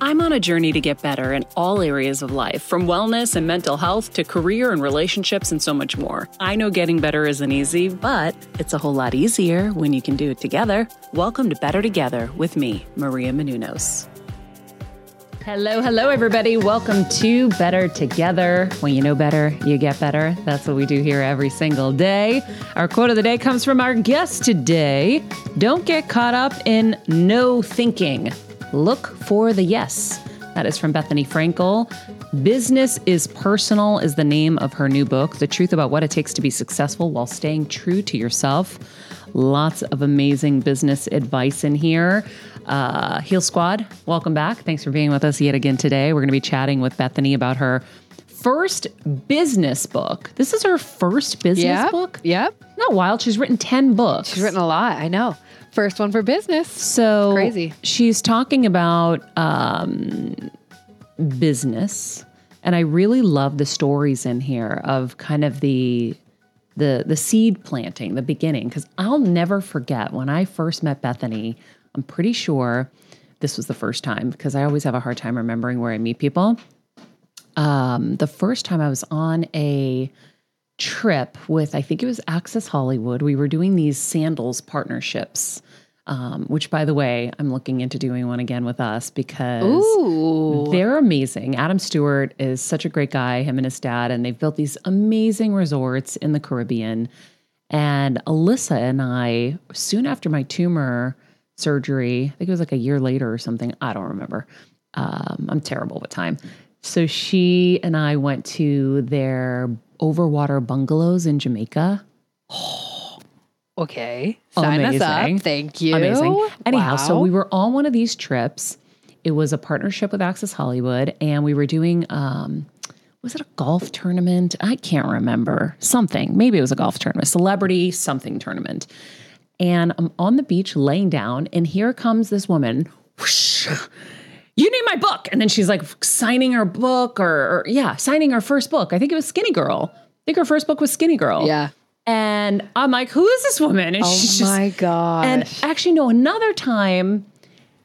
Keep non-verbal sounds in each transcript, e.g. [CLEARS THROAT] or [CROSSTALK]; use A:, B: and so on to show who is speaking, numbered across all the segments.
A: I'm on a journey to get better in all areas of life, from wellness and mental health to career and relationships and so much more. I know getting better isn't easy, but it's a whole lot easier when you can do it together. Welcome to Better Together with me, Maria Menounos. Hello, hello, everybody. Welcome to Better Together. When you know better, you get better. That's what we do here every single day. Our quote of the day comes from our guest today Don't get caught up in no thinking. Look for the yes. That is from Bethenny Frankel. Business is Personal is the name of her new book, The Truth About What It Takes to Be Successful While Staying True to Yourself. Lots of amazing business advice in here. Uh, Heal Squad, welcome back. Thanks for being with us yet again today. We're going to be chatting with Bethenny about her first business book. This is her first business
B: Yep.
A: book.
B: Yep.
A: Not wild. She's written 10 books.
B: She's written a lot. I know. First one for business.
A: So
B: Crazy.
A: She's talking about um, business, and I really love the stories in here of kind of the the the seed planting, the beginning. Because I'll never forget when I first met Bethenny. I'm pretty sure this was the first time because I always have a hard time remembering where I meet people. Um, the first time I was on a trip with, I think it was Access Hollywood. We were doing these sandals partnerships, um, which, by the way, I'm looking into doing one again with us because
B: Ooh.
A: they're amazing. Adam Stewart is such a great guy, him and his dad, and they've built these amazing resorts in the Caribbean. And Alyssa and I, soon after my tumor surgery, I think it was like a year later or something, I don't remember. Um, I'm terrible with time. So she and I went to their overwater bungalows in Jamaica.
B: Okay. Sign us up. Thank you.
A: Amazing. Anyhow, so we were on one of these trips. It was a partnership with Access Hollywood, and we were doing um was it a golf tournament? I can't remember. Something. Maybe it was a golf tournament, celebrity something tournament. And I'm on the beach laying down, and here comes this woman. Whoosh, you need my book. And then she's like signing her book or, or yeah, signing her first book. I think it was Skinny Girl. I think her first book was Skinny Girl.
B: Yeah.
A: And I'm like, who is this woman? And
B: Oh
A: she's just
B: my god!
A: and actually, no, another time,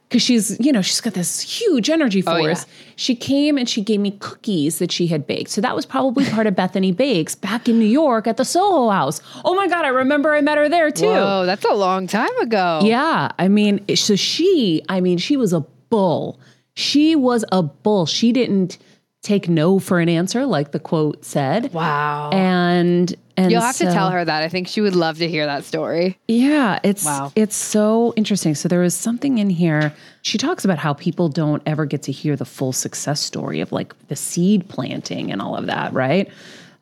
A: because she's, you know, she's got this huge energy
B: Oh,
A: force. She came and she gave me cookies that she had baked. So that was probably part of Bethenny Bakes back in New York at the Soho House. Oh my God, I remember I met her there too.
B: Whoa, that's a long time ago.
A: Yeah. I mean, so she, I mean, she was a bull. She was a bull. She didn't take no for an answer, like the quote said.
B: Wow.
A: And, and
B: You'll have to tell her that. I think she would love to hear that story.
A: Yeah, it's
B: Wow.
A: it's so interesting. So there was something in here. She talks about how people don't ever get to hear the full success story of like the seed planting and all of that, right?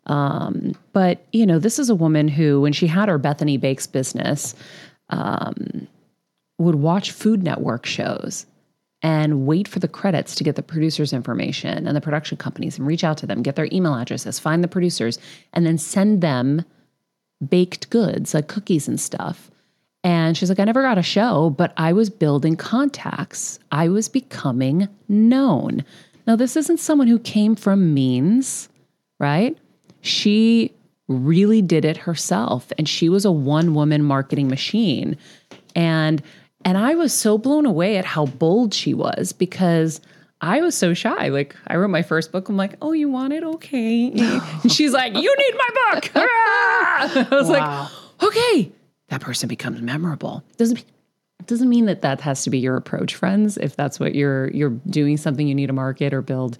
A: Um, but you know, this is a woman who, when she had her Bethenny Bakes business, um, would watch Food Network shows and wait for the credits to get the producers' information and the production companies and reach out to them, get their email addresses, find the producers, and then send them baked goods like cookies and stuff. And she's like, I never got a show, but I was building contacts. I was becoming known. Now, this isn't someone who came from means, right? She really did it herself, and she was a one woman marketing machine. And And I was so blown away at how bold she was because I was so shy. Like I wrote my first book. I'm like, oh, you want it? Okay. [LAUGHS] and she's like, you need my book. [LAUGHS] I was
C: Wow.
A: like, okay. That person becomes memorable. Doesn't doesn't mean that that has to be your approach, friends. If that's what you're you're doing something you need to market or build,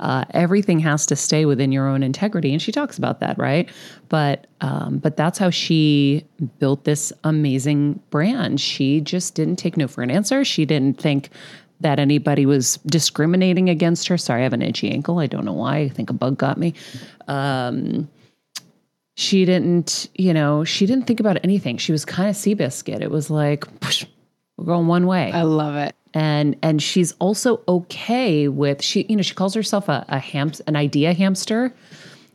A: uh, everything has to stay within your own integrity. And she talks about that, right? But um, but that's how she built this amazing brand. She just didn't take no for an answer. She didn't think that anybody was discriminating against her. Sorry, I have an itchy ankle. I don't know why. I think a bug got me. Um, she didn't, you know, she didn't think about anything. She was kind of Seabiscuit. It was like, "Psh, we're going one way.
B: I love it.
A: and and she's also okay with she you know she calls herself a, a ham an idea hamster.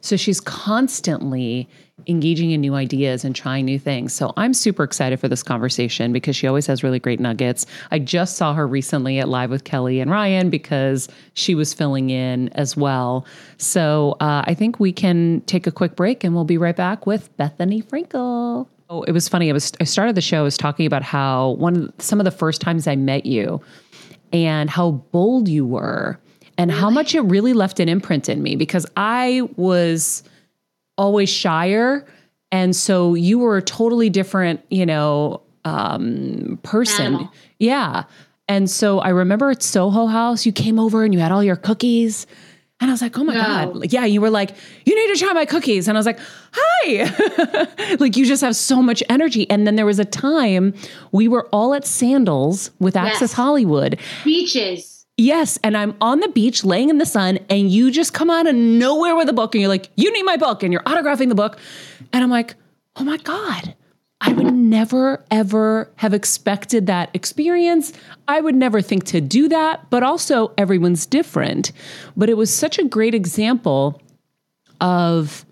A: So she's constantly engaging in new ideas and trying new things. So i'm super excited for this conversation because she always has really great nuggets. I just saw her recently at live with kelly and ryan because she was filling in as well. So uh, i think we can take a quick break and we'll be right back with bethenny frankel Oh, it was funny. I was I started the show. I was talking about how one some of the first times I met you, and how bold you were, and how much it really left an imprint in me because I was always shyer, and so you were a totally different, you know, um, person.
D: Animal.
A: Yeah, and so I remember at Soho House, you came over and you had all your cookies. And I was like, oh my
D: No.
A: God. Like, yeah, you were like, you need to try my cookies. And I was like, hi. [LAUGHS] like, you just have so much energy. And then there was a time we were all at Sandals with Access Hollywood.
D: Beaches.
A: Yes. And I'm on the beach laying in the sun, and you just come out of nowhere with a book, and you're like, you need my book. And you're autographing the book. And I'm like, oh my God. I would never, ever have expected that experience. I would never think to do that, but also everyone's different. But it was such a great example of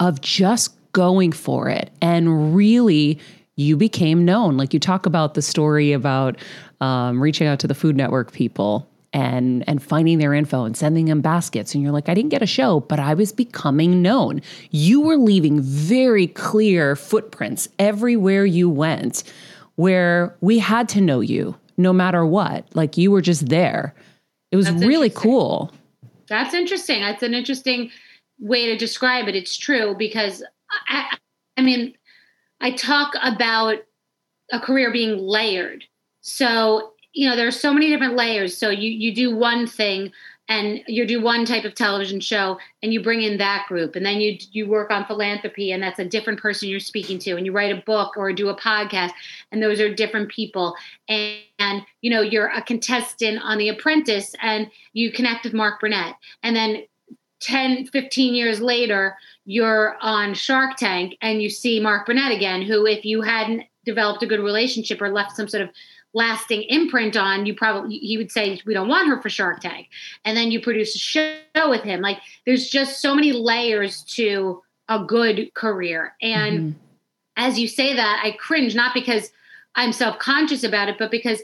A: of just going for it and really you became known like you talk about the story about um, reaching out to the food network people and and finding their info and sending them baskets and you're like i didn't get a show but i was becoming known you were leaving very clear footprints everywhere you went where we had to know you no matter what like you were just there it was
D: That's
A: really cool
D: That's interesting. That's an interesting way to describe it. It's true because I, I mean, I talk about a career being layered. So, you know, there are so many different layers. So you you do one thing and you do one type of television show and you bring in that group. And then you you work on philanthropy and that's a different person you're speaking to and you write a book or do a podcast and those are different people. And, and you know you're a contestant on the apprentice and you connect with mark burnett. And then 10 15 years later you're on shark tank and you see mark burnett again who if you hadn't developed a good relationship or left some sort of lasting imprint on you probably he would say we don't want her for shark tank. And then you produce a show with him. Like there's just so many layers to a good career. And
A: Mhm.
D: as you say that i cringe not because i'm self-conscious about it but because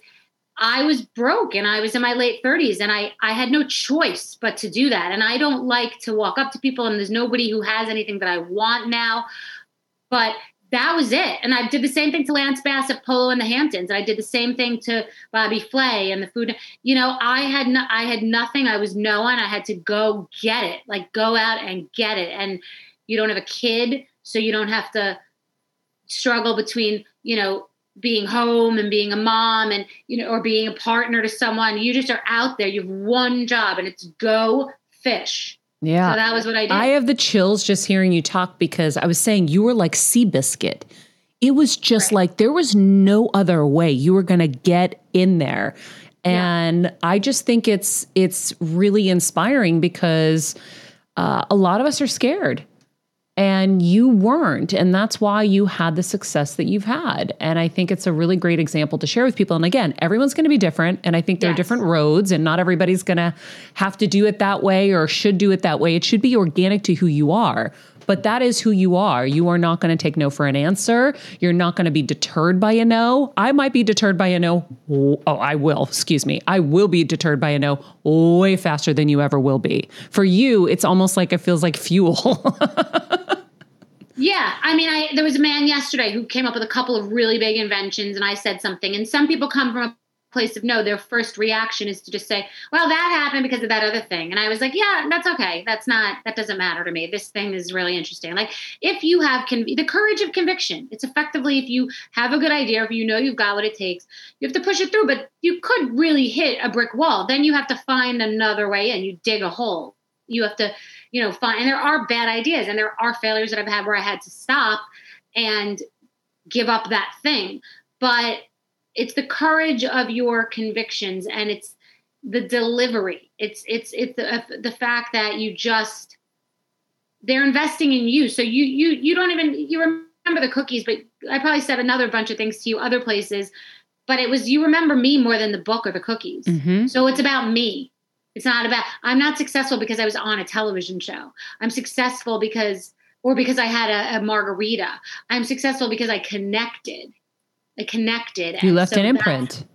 D: i was broke and i was in my late 30s and i i had no choice but to do that. And i don't like to walk up to people and there's nobody who has anything that i want now. But that was it. And I did the same thing to Lance Bass at Polo in the Hamptons. And I did the same thing to Bobby Flay and the food. You know, I had no, I had nothing. I was no one. I had to go get it, like go out and get it. And you don't have a kid, so you don't have to struggle between, you know, being home and being a mom and you know or being a partner to someone you just are out there you have one job and it's go fish
A: yeah
D: so that was what i did
A: I have the chills just hearing you talk because I was saying you were like Seabiscuit. It was just
D: Right.
A: like there was no other way you were going to get in there. And I just think it's it's really inspiring because uh, a lot of us are scared and you weren't. And that's why you had the success that you've had. And i think it's a really great example to share with people. And again everyone's going to be different. And i think there are different roads. And not everybody's going to have to do it that way or should do it that way. It should be organic to who you are but that is who you are. You are not going to take no for an answer. You're not going to be deterred by a no. I might be deterred by a no. Oh i will excuse me. I will be deterred by a no way faster than you ever will be. For you it's almost like it feels like fuel. [LAUGHS]
D: Yeah, I mean, I there was a man yesterday who came up with a couple of really big inventions, and I said something, and some people come from a place of no. Their first reaction is to just say, "Well, that happened because of that other thing," and I was like, "Yeah, that's okay. That's not that doesn't matter to me. This thing is really interesting. Like if you have con- the courage of conviction, it's effectively if you have a good idea, if you know you've got what it takes, you have to push it through. But you could really hit a brick wall. Then you have to find another way in. You dig a hole. You have to." You know, find, and there are bad ideas, and there are failures that I've had where I had to stop and give up that thing. But it's the courage of your convictions and it's the delivery. It's it's it's the, the fact that you just they're investing in you. So you you you don't even you remember the cookies but i probably said another bunch of things to you other places but it was you remember me more than the book or the cookies.
A: Mhm.
D: so it's about me. It's not about i'm not successful because i was on a television show. I'm successful because or because i had a, a margarita. I'm successful because i connected connected.
A: You
D: And
A: left
D: so
A: an imprint.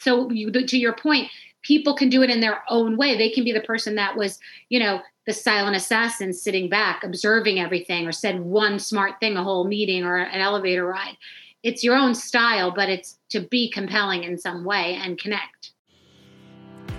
D: so you, to your point people can do it in their own way. They can be the person that was you know the silent assassin sitting back observing everything or said one smart thing a whole meeting or an elevator ride. It's your own style but it's to be compelling in some way and connect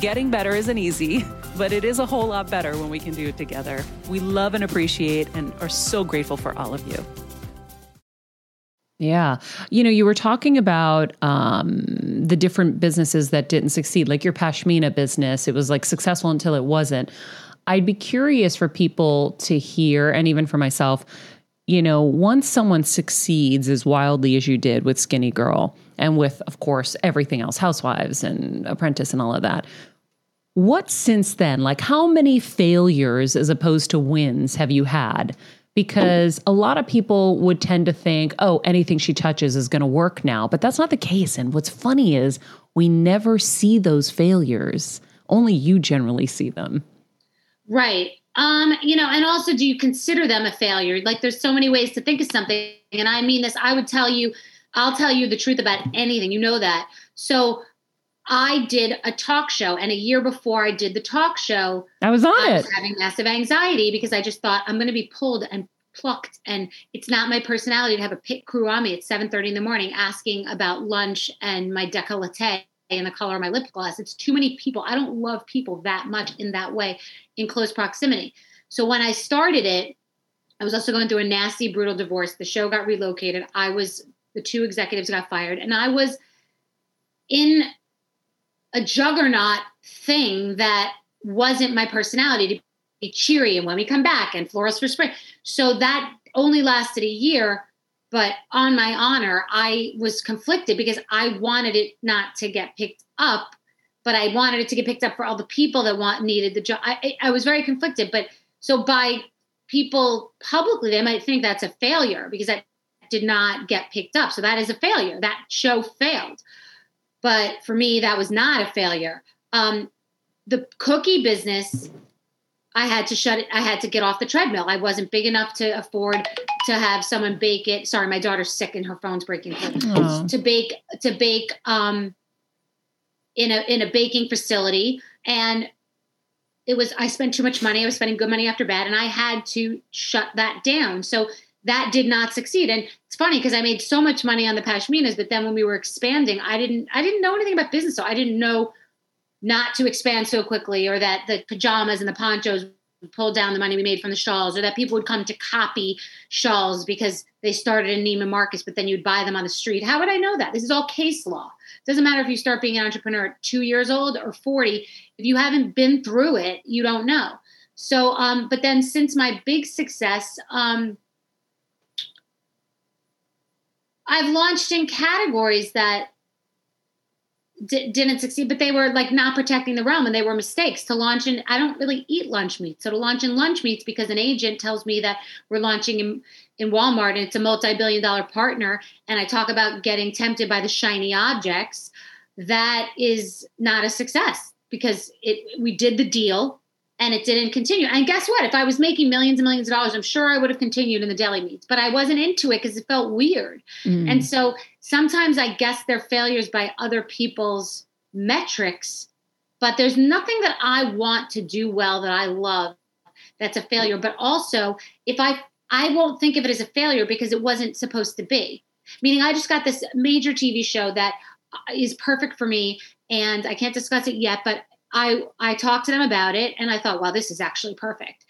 C: Getting better isn't easy, but it is a whole lot better when we can do it together. We love and appreciate and are so grateful for all of you.
A: Yeah. You know, you were talking about um, the different businesses that didn't succeed, like your Pashmina business. It was like successful until it wasn't. I'd be curious for people to hear, and even for myself, you know, once someone succeeds as wildly as you did with Skinny Girl and with, of course, everything else, Housewives and Apprentice and all of that, what since then? Like, how many failures as opposed to wins have you had? Because a lot of people would tend to think, oh, anything she touches is going to work now. But that's not the case. And what's funny is we never see those failures, only you generally see them.
D: Right. Um, you know, and also do you consider them a failure? Like there's so many ways to think of something. And I mean this, I would tell you, I'll tell you the truth about anything. You know that. So I did a talk show, and a year before I did the talk show,
A: I was on
D: I
A: it.
D: was having massive anxiety because I just thought I'm going to be pulled and plucked, and it's not my personality to have a pit crew on me at 7:30 in the morning asking about lunch and my décolleté and the color of my lip gloss. It's too many people. I don't love people that much in that way in close proximity. So when I started it, I was also going through a nasty, brutal divorce. The show got relocated. I was the two executives got fired, and I was in a juggernaut thing that wasn't my personality to be cheery and when we come back and florals for spring. So that only lasted a year. But on my honor, I was conflicted because I wanted it not to get picked up, but I wanted it to get picked up for all the people that want needed the job. I, I was very conflicted. But so by people publicly, they might think that's a failure because that did not get picked up. So that is a failure. That show failed. But for me, that was not a failure. Um, the cookie business, I had to shut it. I had to get off the treadmill. I wasn't big enough to afford to have someone bake it. Sorry, my daughter's sick and her phone's breaking. To bake to bake um, in a in a baking facility, and it was I spent too much money. I was spending good money after bad, and I had to shut that down. So that did not succeed. And it's funny because I made so much money on the pashminas, but then when we were expanding, I didn't I didn't know anything about business, so I didn't know not to expand so quickly or that the pajamas and the ponchos pulled down the money we made from the shawls, or that people would come to copy shawls because they started in Neiman Marcus, but then you'd buy them on the street. How would I know that? This is all case law. Doesn't matter if you start being an entrepreneur at two years old or 40. If you haven't been through it, you don't know. So, um, but then since my big success, um, I've launched in categories that d- didn't succeed, but they were like not protecting the realm and they were mistakes to launch in. I don't really eat lunch meat. So to launch in lunch meats because an agent tells me that we're launching in, in Walmart and it's a multi billion dollar partner. And I talk about getting tempted by the shiny objects. That is not a success because it we did the deal and it didn't continue. And guess what? If I was making millions and millions of dollars, I'm sure I would have continued in the deli meats, but I wasn't into it because it felt weird.
A: Mm.
D: And so sometimes I guess they're failures by other people's metrics, but there's nothing that I want to do well that I love that's a failure. But also, if I I won't think of it as a failure because it wasn't supposed to be. Meaning, I just got this major TV show that is perfect for me, and I can't discuss it yet, but I I talked to them about it, and I thought, wow, this is actually perfect.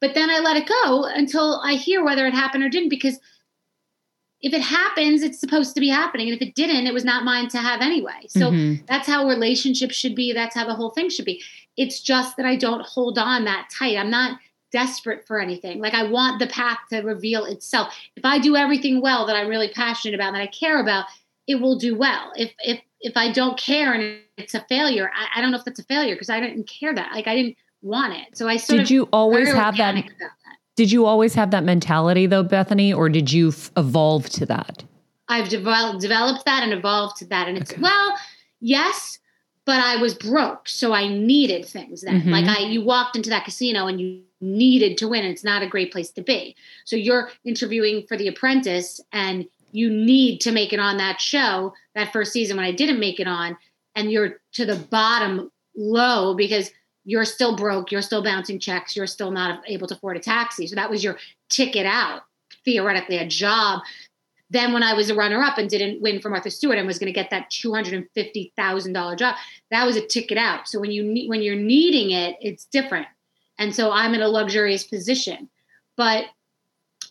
D: But then I let it go until I hear whether it happened or didn't, because if it happens, it's supposed to be happening. And if it didn't, it was not mine to have anyway. So
A: Mhm.
D: that's how relationships should be. That's how the whole thing should be. It's just that I don't hold on that tight. I'm not desperate for anything. Like I want the path to reveal itself. If I do everything well that I'm really passionate about, that I care about, it will do well. If if if I don't care and it's a failure, I, I don't know if that's a failure because I didn't care that. Like I didn't want it. So I sort
A: Did you always have that?
D: that.
A: Did you always have that mentality though, Bethenny, or did you f- evolve to that?
D: I've developed developed that and evolved to that. And it's
A: Okay.
D: well, yes, but I was broke, so I needed things then.
A: Mhm.
D: Like I you walked into that casino and you needed to win. And it's not a great place to be. So you're interviewing for The Apprentice and you need to make it on that show that first season when I didn't make it on, and you're to the bottom low because you're still broke, you're still bouncing checks, you're still not able to afford a taxi. So that was your ticket out, theoretically, a job then when I was a runner up and didn't win for Martha Stewart and was going to get that two hundred and fifty thousand dollar job, that was a ticket out. So when you ne- when you're needing it, it's different. And so I'm in a luxurious position. But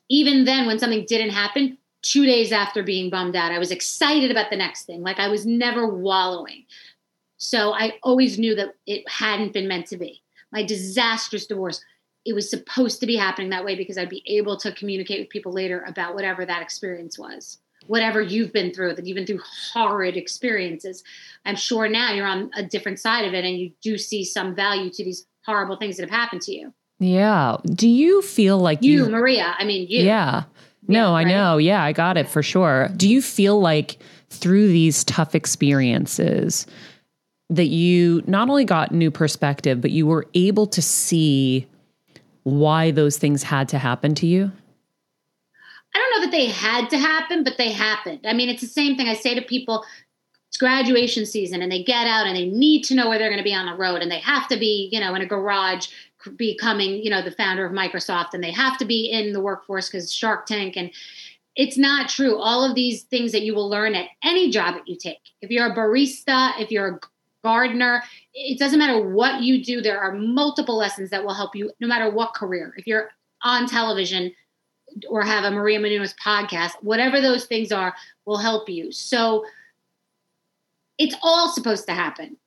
D: even then, when something didn't happen, two days after being bummed out, I was excited about the next thing. Like I was never wallowing. So I always knew that it hadn't been meant to be. My disastrous divorce it was supposed to be happening that way because I'd be able to communicate with people later about whatever that experience was. Whatever you've been through, that you've been through horrid experiences. I'm sure now you're on a different side of it and you do see some value to these horrible things that have happened to you.
A: Yeah. Do you feel like
D: You,
A: you?
D: Maria, I mean, you.
A: Yeah. No,
D: Yeah,
A: I
D: right?
A: know. Yeah, I got it for sure. Do you feel like through these tough experiences that you not only got new perspective, but you were able to see why those things had to happen to you?
D: I don't know that they had to happen, but they happened. I mean, it's the same thing I say to people it's graduation season and they get out and they need to know where they're going to be on the road and they have to be, you know, in a garage becoming, you know, the founder of Microsoft and they have to be in the workforce because Shark Tank and it's not true. All of these things that you will learn at any job that you take. If you're a barista, if you're a gardener, it doesn't matter what you do, there are multiple lessons that will help you no matter what career. If you're on television or have a Maria Menounos podcast, whatever those things are will help you. So it's all supposed to happen.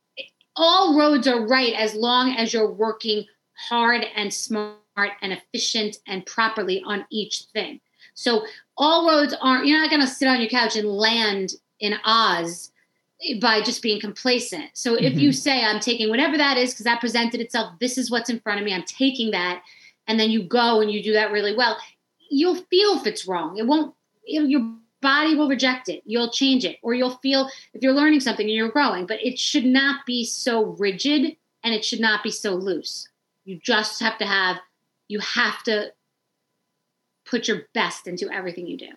D: All roads are right as long as you're working hard and smart and efficient and properly on each thing. So all roads aren't, you're not going to sit on your couch and land in Oz by just being complacent. So if you mm-hmm. say, I'm taking whatever that is, because that presented itself, this is what's in front of me, I'm taking that, and then you go and you do that really well, you'll feel if it's wrong. It won't, it, your body will reject it. You'll change it, or you'll feel if you're learning something and you're growing, but it should not be so rigid and it should not be so loose. You just have to have, you have to put your best into everything you do.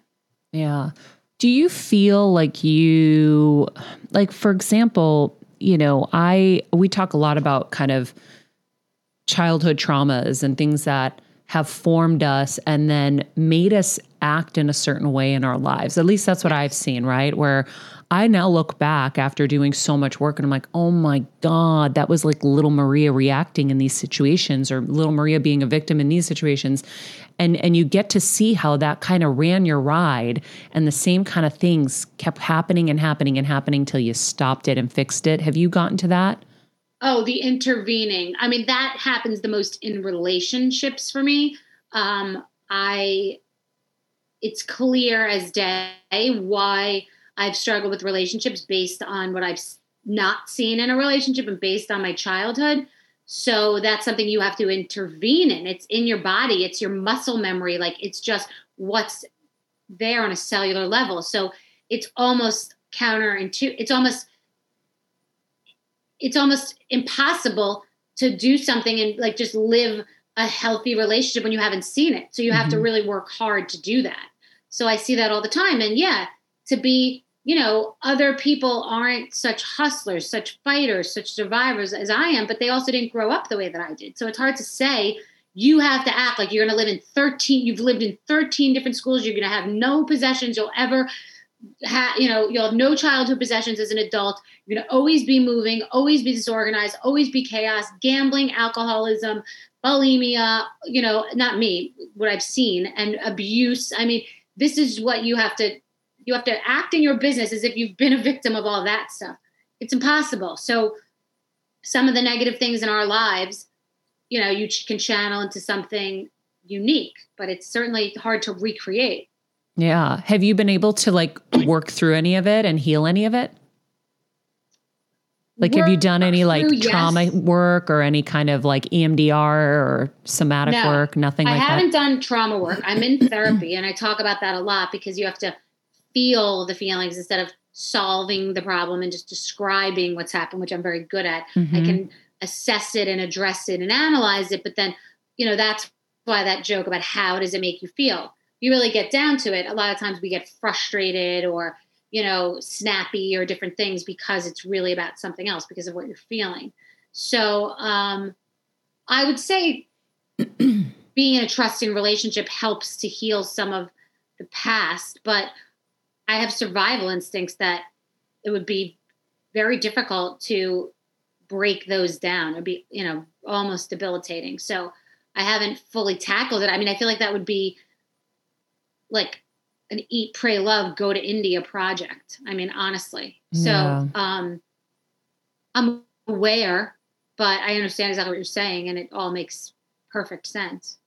A: Yeah. Do you feel like you like for example, you know, I we talk a lot about kind of childhood traumas and things that have formed us and then made us act in a certain way in our lives. At least that's what I've seen, right? Where I now look back after doing so much work and I'm like, oh my God, that was like little Maria reacting in these situations or little Maria being a victim in these situations. And and you get to see how that kind of ran your ride and the same kind of things kept happening and happening and happening till you stopped it and fixed it. Have you gotten to that?
D: Oh, the intervening. I mean, that happens the most in relationships for me. Um, I it's clear as day why I've struggled with relationships based on what I've not seen in a relationship and based on my childhood. So that's something you have to intervene in. It's in your body, it's your muscle memory. Like it's just what's there on a cellular level. So it's almost counterintuitive. It's almost it's almost impossible to do something and like just live a healthy relationship when you haven't seen it. So you have mm-hmm. to really work hard to do that. So I see that all the time. And yeah, to be you know, other people aren't such hustlers, such fighters, such survivors as I am, but they also didn't grow up the way that I did. So it's hard to say you have to act like you're going to live in 13 you've lived in 13 different schools you're going to have no possessions you'll ever have you know you'll have no childhood possessions as an adult you're going to always be moving always be disorganized always be chaos gambling alcoholism bulimia you know not me what i've seen and abuse i mean this is what you have to you have to act in your business as if you've been a victim of all that stuff. It's impossible. So some of the negative things in our lives, you know, you can channel into something unique, but it's certainly hard to recreate.
A: Yeah. Have you been able to like work through any of it and heal any of it? Like, work have you done any like through, trauma yes. work or any kind of like EMDR or somatic no, work? Nothing like that.
D: I haven't done trauma work. I'm in therapy and I talk about that a lot because you have to feel the feelings instead of solving the problem and just describing what's happened, which I'm very good at. Mm-hmm. I can assess it and address it and analyze it. But then, you know, that's why that joke about how does it make you feel? You really get down to it. A lot of times we get frustrated or, you know, snappy or different things because it's really about something else because of what you're feeling. So um, I would say [CLEARS THROAT] being in a trusting relationship helps to heal some of the past. But I have survival instincts that it would be very difficult to break those down. It'd be, you know, almost debilitating. So I haven't fully tackled it. I mean, I feel like that would be like an eat, pray, love, go to India project. I mean, honestly. Yeah. So um I'm aware, but I understand exactly what you're saying and it all makes perfect sense.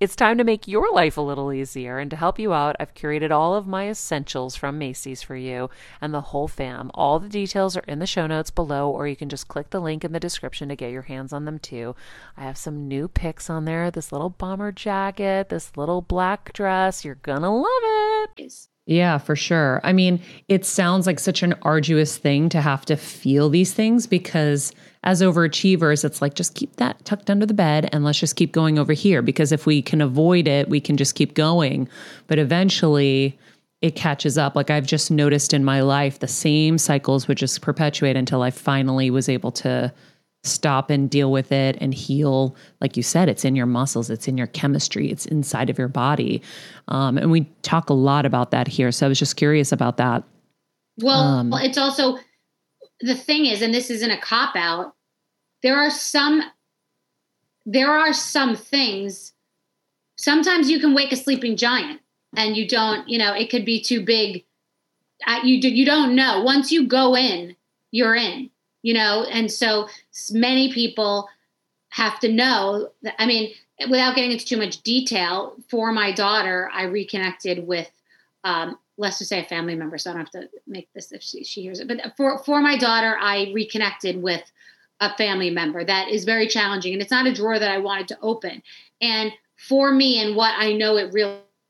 C: it's time to make your life a little easier. And to help you out, I've curated all of my essentials from Macy's for you and the whole fam. All the details are in the show notes below, or you can just click the link in the description to get your hands on them too. I have some new picks on there this little bomber jacket, this little black dress. You're gonna love it.
A: Yeah, for sure. I mean, it sounds like such an arduous thing to have to feel these things because as overachievers, it's like just keep that tucked under the bed and let's just keep going over here because if we can avoid it, we can just keep going. But eventually, it catches up. Like I've just noticed in my life, the same cycles would just perpetuate until I finally was able to stop and deal with it and heal. Like you said, it's in your muscles, it's in your chemistry, it's inside of your body. Um, and we talk a lot about that here. So I was just curious about that.
D: Well, um, it's also the thing is, and this isn't a cop out, there are some there are some things sometimes you can wake a sleeping giant and you don't you know it could be too big. Uh, you you don't know. Once you go in you're in you know? And so many people have to know that, I mean, without getting into too much detail, for my daughter, I reconnected with, um, let's just say a family member. So I don't have to make this if she, she hears it. But for, for my daughter, I reconnected with a family member that is very challenging. And it's not a drawer that I wanted to open. And for me and what I know it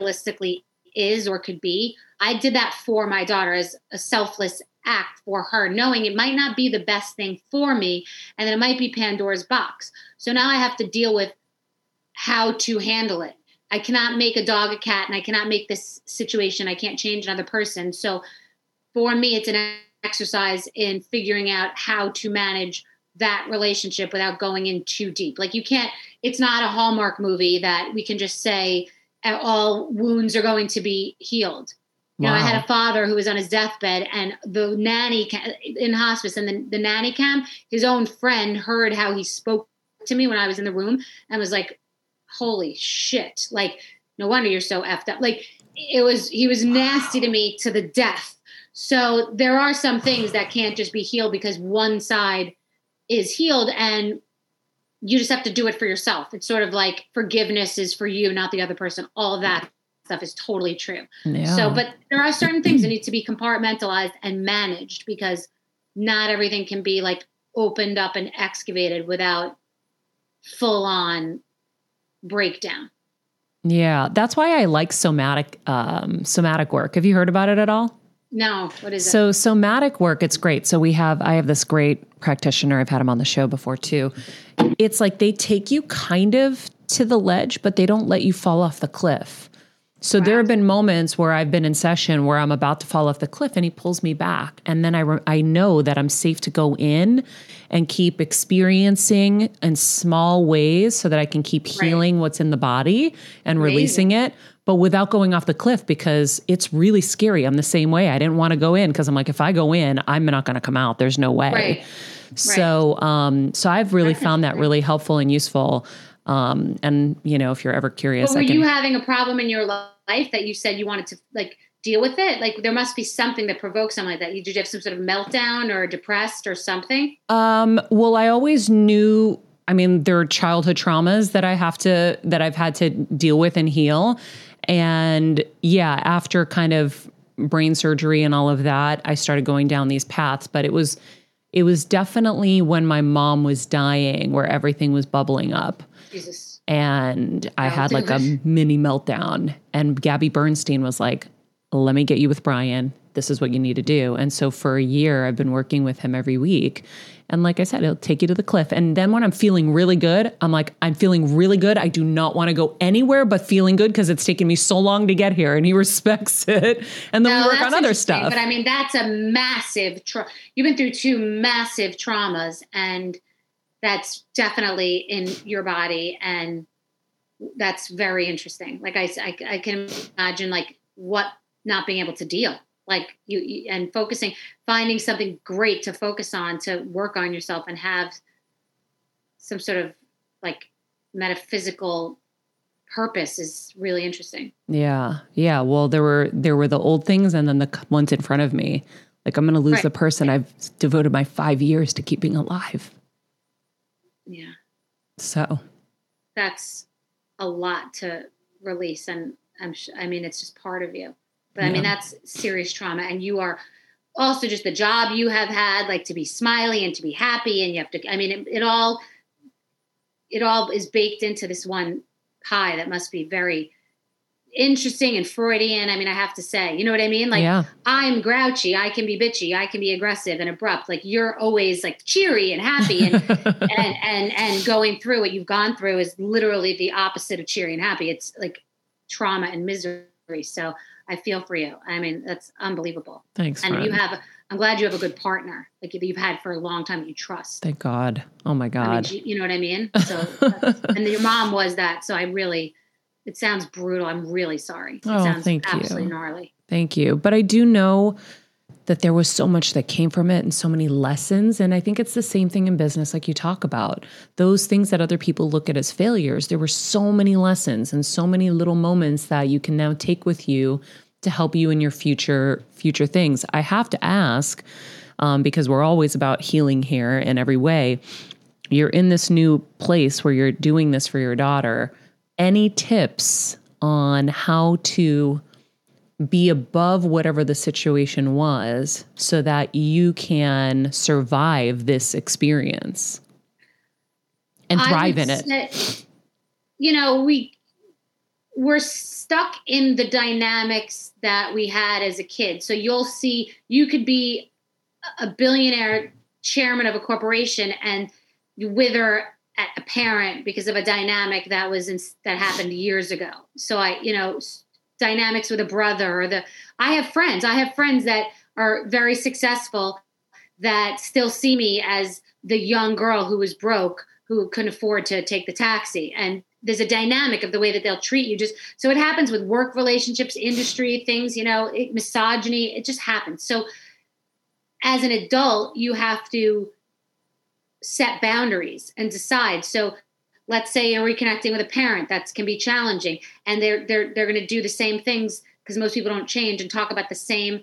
D: realistically is or could be, I did that for my daughter as a selfless act for her, knowing it might not be the best thing for me and that it might be Pandora's box. So now I have to deal with how to handle it. I cannot make a dog a cat and I cannot make this situation, I can't change another person. So for me, it's an exercise in figuring out how to manage that relationship without going in too deep. Like you can't, it's not a Hallmark movie that we can just say all wounds are going to be healed. You know, I had a father who was on his deathbed, and the nanny in hospice, and the, the nanny cam, his own friend heard how he spoke to me when I was in the room and was like, "Holy shit!" Like, no wonder you're so effed up. Like, it was he was nasty to me to the death. So there are some things that can't just be healed because one side is healed, and you just have to do it for yourself. It's sort of like forgiveness is for you, not the other person. All that stuff is totally true.
A: Yeah.
D: So, but there are certain things that need to be compartmentalized and managed because not everything can be like opened up and excavated without full on breakdown.
A: Yeah, that's why I like somatic um, somatic work. Have you heard about it at all?
D: No, what is it?
A: So somatic work, it's great. So we have I have this great practitioner. I've had him on the show before too. It's like they take you kind of to the ledge, but they don't let you fall off the cliff. So there have been moments where I've been in session where I'm about to fall off the cliff and he pulls me back and then I re- I know that I'm safe to go in and keep experiencing in small ways so that I can keep healing what's in the body and releasing it but without going off the cliff because it's really scary. I'm the same way. I didn't want to go in because I'm like if I go in, I'm not going to come out. There's no way.
D: Right.
A: So um so I've really found that really helpful and useful. Um, and you know, if you're ever curious,
D: But were
A: I can.
D: you having a problem in your life that you said you wanted to like deal with it? Like there must be something that provokes something like that. You did you have some sort of meltdown or depressed or something?
A: um, well, I always knew. I mean, there are childhood traumas that I have to that I've had to deal with and heal. And yeah, after kind of brain surgery and all of that, I started going down these paths. But it was it was definitely when my mom was dying where everything was bubbling up.
D: Jesus.
A: and I
D: Oh,
A: had like a [LAUGHS] mini meltdown. And Gabby Bernstein was like, "Let me get you with Brian. This is what you need to do." And so for a year, I've been working with him every week. And like I said, it'll take you to the cliff. And then when I'm feeling really good, I'm like, I'm feeling really good. I do not want to go anywhere but feeling good because it's taken me so long to get here. And he [LAUGHS] respects it. And then
D: No,
A: we work on other stuff.
D: But I mean, that's a massive. Tra- You've been through two massive traumas, and that's definitely in your body, and that's very interesting. Like I, I, I can imagine like what not being able to deal, like you, and focusing, finding something great to focus on to work on yourself and have some sort of like metaphysical purpose is really interesting.
A: Yeah. Yeah. Well, there were there were the old things and then the ones in front of me. Like I'm going to lose
D: Right.
A: the person I've devoted my 5 years to keeping alive.
D: Yeah.
A: So,
D: that's a lot to release and i'm sh- i mean it's just part of you. But i mean that's serious trauma and you are also just the job you have had like to be smiley and to be happy and you have to i mean it, it all it all is baked into this one pie that must be very interesting and freudian i mean i have to say you know what i mean like
A: yeah.
D: I'm grouchy, I can be bitchy, I can be aggressive and abrupt. Like you're always like cheery and happy and [LAUGHS] and and and going through what you've gone through is literally the opposite of cheery and happy. It's like trauma and misery. So I feel for you. I mean, that's unbelievable.
A: Thanks.
D: And you have I'm glad you have a good partner like you've had for a long time you trust.
A: Thank God. Oh my
D: I mean,
A: God.
D: you know what I mean? [LAUGHS] So and your mom was that. So I really it sounds brutal. I'm really sorry. It
A: Oh,
D: sounds
A: thank you.
D: absolutely gnarly.
A: Thank you. But I do know that there was so much that came from it and so many lessons. And I think it's the same thing in business, like you talk about. Those things that other people look at as failures, there were so many lessons and so many little moments that you can now take with you to help you in your future future things. I have to ask, um, because we're always about healing here in every way. you're in this new place where you're doing this for your daughter. Any tips on how to be above whatever the situation was so that you can survive this experience and thrive in it?
D: say- you know, we we're stuck in the dynamics that we had as a kid. So you'll see you could be a billionaire chairman of a corporation and you wither at a parent because of a dynamic that was in, that happened years ago. So I, you know, dynamics with a brother or the I have friends. I have friends that are very successful that still see me as the young girl who was broke who couldn't afford to take the taxi and there's a dynamic of the way that they'll treat you just so it happens with work relationships industry things you know it, misogyny it just happens so as an adult you have to set boundaries and decide. So let's say you're reconnecting with a parent that can be challenging and they're they're they're going to do the same things because most people don't change and talk about the same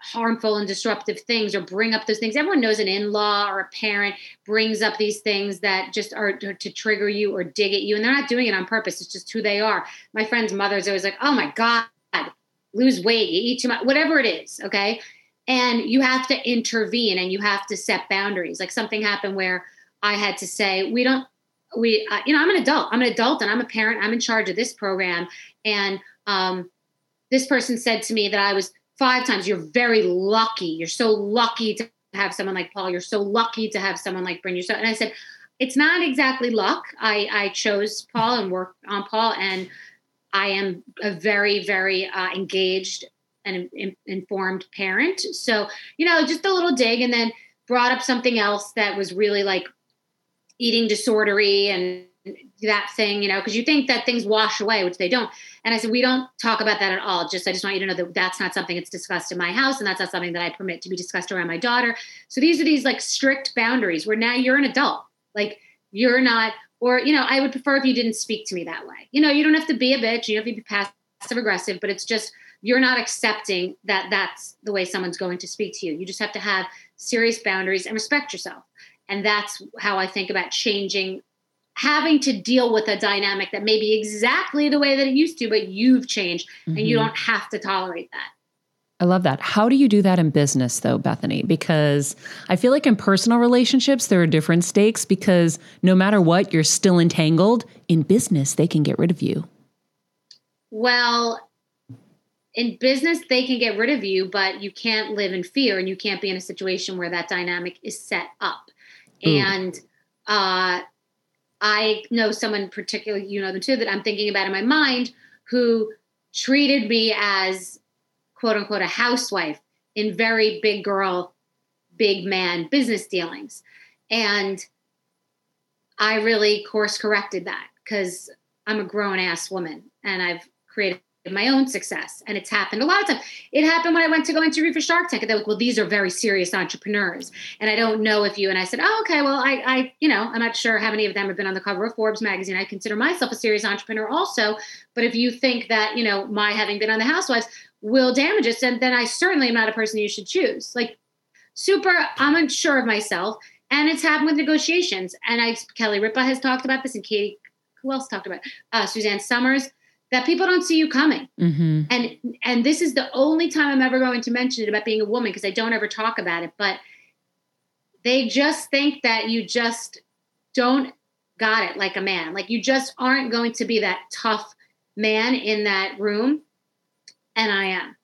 D: harmful and disruptive things or bring up those things. Everyone knows an in-law or a parent brings up these things that just are to, to trigger you or dig at you and they're not doing it on purpose it's just who they are. My friend's mother's always like oh my god lose weight you eat too much whatever it is okay and you have to intervene and you have to set boundaries. Like something happened where i had to say we don't we uh, you know i'm an adult. I'm an adult and i'm a parent. I'm in charge of this program. And um, this person said to me that i was five times you're very lucky. You're so lucky to have someone like paul. You're so lucky to have someone like bryn. You're so and i said it's not exactly luck. I i chose paul and worked on paul and i am a very very uh, engaged and in, informed parent so you know just a little dig and then brought up something else that was really like eating disordery and that thing, you know, because you think that things wash away, which they don't. And I said, we don't talk about that at all. Just, I just want you to know that that's not something that's discussed in my house, and that's not something that I permit to be discussed around my daughter. So these are these like strict boundaries where now you're an adult. Like you're not, or, you know, I would prefer if you didn't speak to me that way. You know, you don't have to be a bitch, you don't have to be passive aggressive, but it's just, you're not accepting that that's the way someone's going to speak to you. You just have to have serious boundaries and respect yourself. And that's how I think about changing having to deal with a dynamic that may be exactly the way that it used to, but you've changed and you
A: Mhm.
D: don't have to tolerate that.
A: I love that. How do you do that in business, though, Bethenny? Because I feel like in personal relationships, there are different stakes because no matter what, you're still entangled. In business, they can get rid of you.
D: Well, in business, they can get rid of you, but you can't live in fear and you can't be in a situation where that dynamic is set up.
A: Ooh.
D: And uh, I know someone particularly, you know them too, that I'm thinking about in my mind who treated me as quote unquote a housewife in very big girl, big man business dealings. And I really course corrected that because I'm a grown ass woman and I've created my own success. And it's happened a lot of times. It happened when I went to go interview for Shark Tank. And they're like, well, these are very serious entrepreneurs. And I don't know if you, and I said, oh, okay, well, I, I, you know, I'm not sure how many of them have been on the cover of Forbes magazine. I consider myself a serious entrepreneur also. But if you think that, you know, my having been on the Housewives will damage us, then, then I certainly am not a person you should choose. Like, super, I'm unsure of myself. And it's happened with negotiations. And I, Kelly Ripa has talked about this and Katie, who else talked about it? Uh, Suzanne Somers, that people don't see you coming
A: Mm-hmm.
D: and and this is the only time i'm ever going to mention it about being a woman because i don't ever talk about it but they just think that you just don't got it like a man like you just aren't going to be that tough man in that room and i am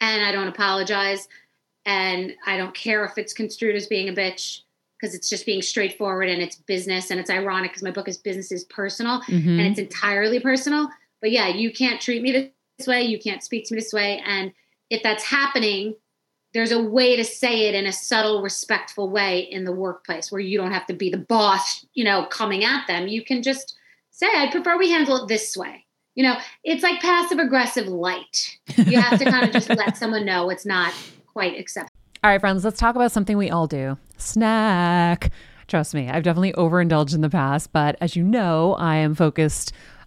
D: and i don't apologize and i don't care if it's construed as being a bitch because it's just being straightforward and it's business and it's ironic because my book is business is personal
A: Mm-hmm.
D: and it's entirely personal. But yeah, you can't treat me this way. You can't speak to me this way. And if that's happening, there's a way to say it in a subtle, respectful way in the workplace where you don't have to be the boss, you know, coming at them. You can just say, I prefer we handle it this way. You know, it's like passive aggressive light. You have to kind of just let [LAUGHS] someone know it's not quite acceptable.
C: All right, friends, let's talk about something we all do snack. Trust me, I've definitely overindulged in the past, but as you know, I am focused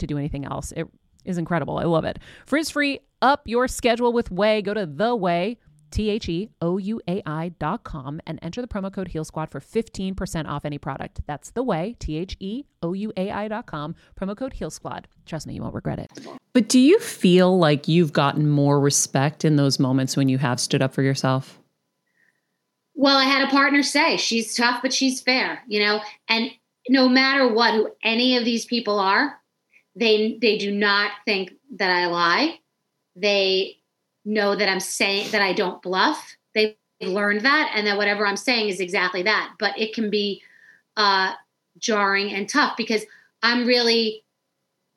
A: to do anything else. It is incredible. I love it. Frizz free, up your schedule with Ouai. Go to the Ouai. T H E O U A I dot com and enter the promo code Heal Squad for 15% off any product. That's the Ouai, T H E O U A I dot com, promo code Heal Squad. Trust me, you won't regret it.
E: But do you feel like you've gotten more respect in those moments when you have stood up for yourself?
D: Well, I had a partner say she's tough, but she's fair, you know, and no matter what, who any of these people are, they they do not think that I lie. They know that I'm saying that I don't bluff. They've learned that, and that whatever I'm saying is exactly that. But it can be uh, jarring and tough because I'm really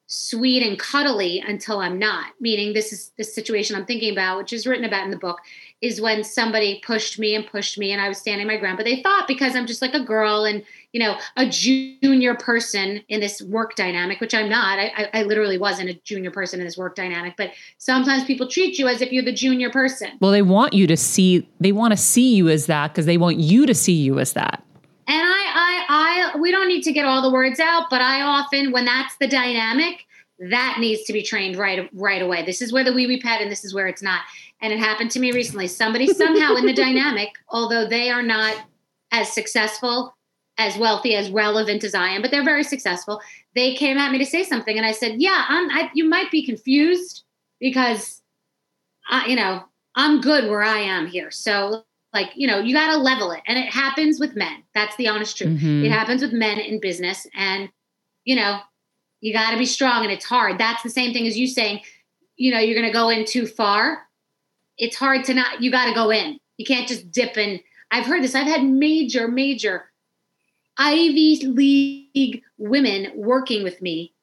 D: sweet and cuddly until I'm not. Meaning, this is the situation I'm thinking about, which is written about in the book, is when somebody pushed me and pushed me, and I was standing my ground. But they thought because I'm just like a girl and you know a junior person in this work dynamic, which I'm not. I, I, I literally wasn't a junior person in this work dynamic. But sometimes people treat you as if you're the junior person.
E: Well, they want you to see. They want to see you as that because they want you to see you as that.
D: And I, I, I, we don't need to get all the words out, but I often, when that's the dynamic, that needs to be trained right, right away. This is where the wee wee pet, and this is where it's not. And it happened to me recently. Somebody somehow in the [LAUGHS] dynamic, although they are not as successful, as wealthy, as relevant as I am, but they're very successful. They came at me to say something, and I said, "Yeah, I'm, I, you might be confused because, I, you know, I'm good where I am here. So like you know you got to level it and it happens with men. That's the honest truth.
E: Mhm.
D: it happens with men in business and you know you got to be strong and it's hard. That's the same thing as you saying you know you're going to go in too far. It's hard to not you got to go in. You can't just dip in. I've heard this. I've had major major ivy league women working with me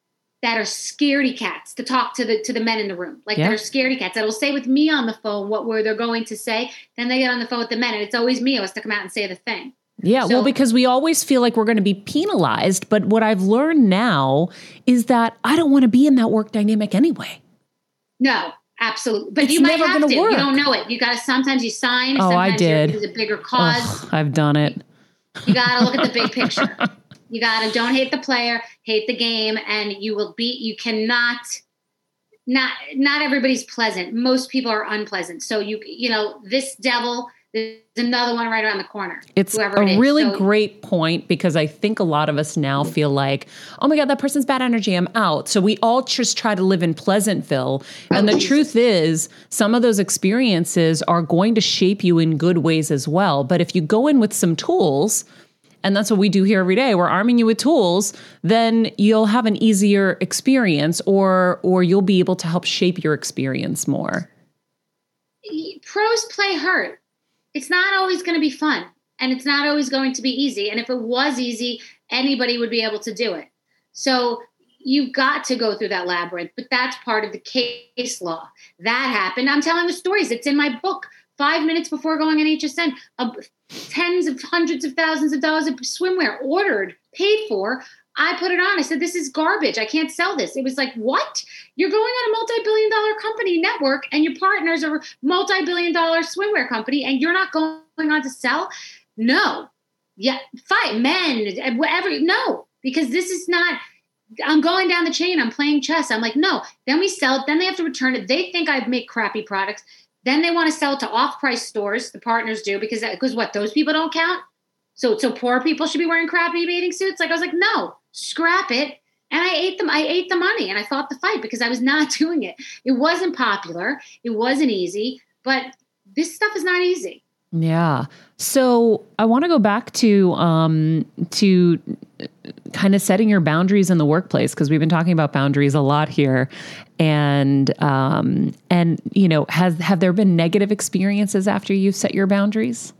D: that are scaredy cats to talk to the to the men in the room like
E: Yeah.
D: they're scaredy cats that'll say with me on the phone what were they're going to say then they get on the phone with the men and it's always me who has to come out and say the thing
E: Yeah, well, because we always feel like we're going to be penalized. But what I've learned now is that I don't want to be in that work dynamic anyway.
D: no absolutely but
E: It's
D: you might
E: never
D: have
E: gonna work.
D: you don't know it you got to sometimes you sign
E: Oh, I did.
D: there's a bigger cause
E: Ugh, I've done it.
D: You got to look at the big picture. You got to don't hate the player, hate the game, and you will beat. You cannot. Not not everybody's pleasant. Most people are unpleasant. So you you know this devil. There's another one right around the corner.
E: It's a
D: it
E: really
D: So-
E: great point because I think a lot of us now feel like, oh my God, that person's bad energy. I'm out. So we all just try to live in Pleasantville. And
D: Oh,
E: the
D: Jesus.
E: truth is, some of those experiences are going to shape you in good ways as well. But if you go in with some tools, and that's what we do here every day, we're arming you with tools, then you'll have an easier experience or or you'll be able to help shape your experience more.
D: pros play hurt. It's not always going to be fun and it's not always going to be easy. And if it was easy, anybody would be able to do it. So you've got to go through that labyrinth, but that's part of the case law. That happened. I'm telling the stories. It's in my book five minutes before going on HSN, uh, tens of hundreds of thousands of dollars of swimwear ordered, paid for. I put it on. I said, This is garbage. I can't sell this. It was like, What? You're going on a multi billion dollar company network and your partners are multi billion dollar swimwear company and you're not going on to sell? No. Yeah, fight men, whatever. No, because this is not. I'm going down the chain. I'm playing chess. I'm like, no. Then we sell it. Then they have to return it. They think I make crappy products. Then they want to sell it to off-price stores. The partners do because because what those people don't count. So so poor people should be wearing crappy bathing suits. Like I was like, no, scrap it. And I ate them. I ate the money, and I fought the fight because I was not [LAUGHS] doing it. It wasn't popular. It wasn't easy. But this stuff is not easy.
A: Yeah. So I want to go back to um, to kind of setting your boundaries in the workplace because we've been talking about boundaries a lot here, and um, and you know has have there been negative experiences after you've set your boundaries?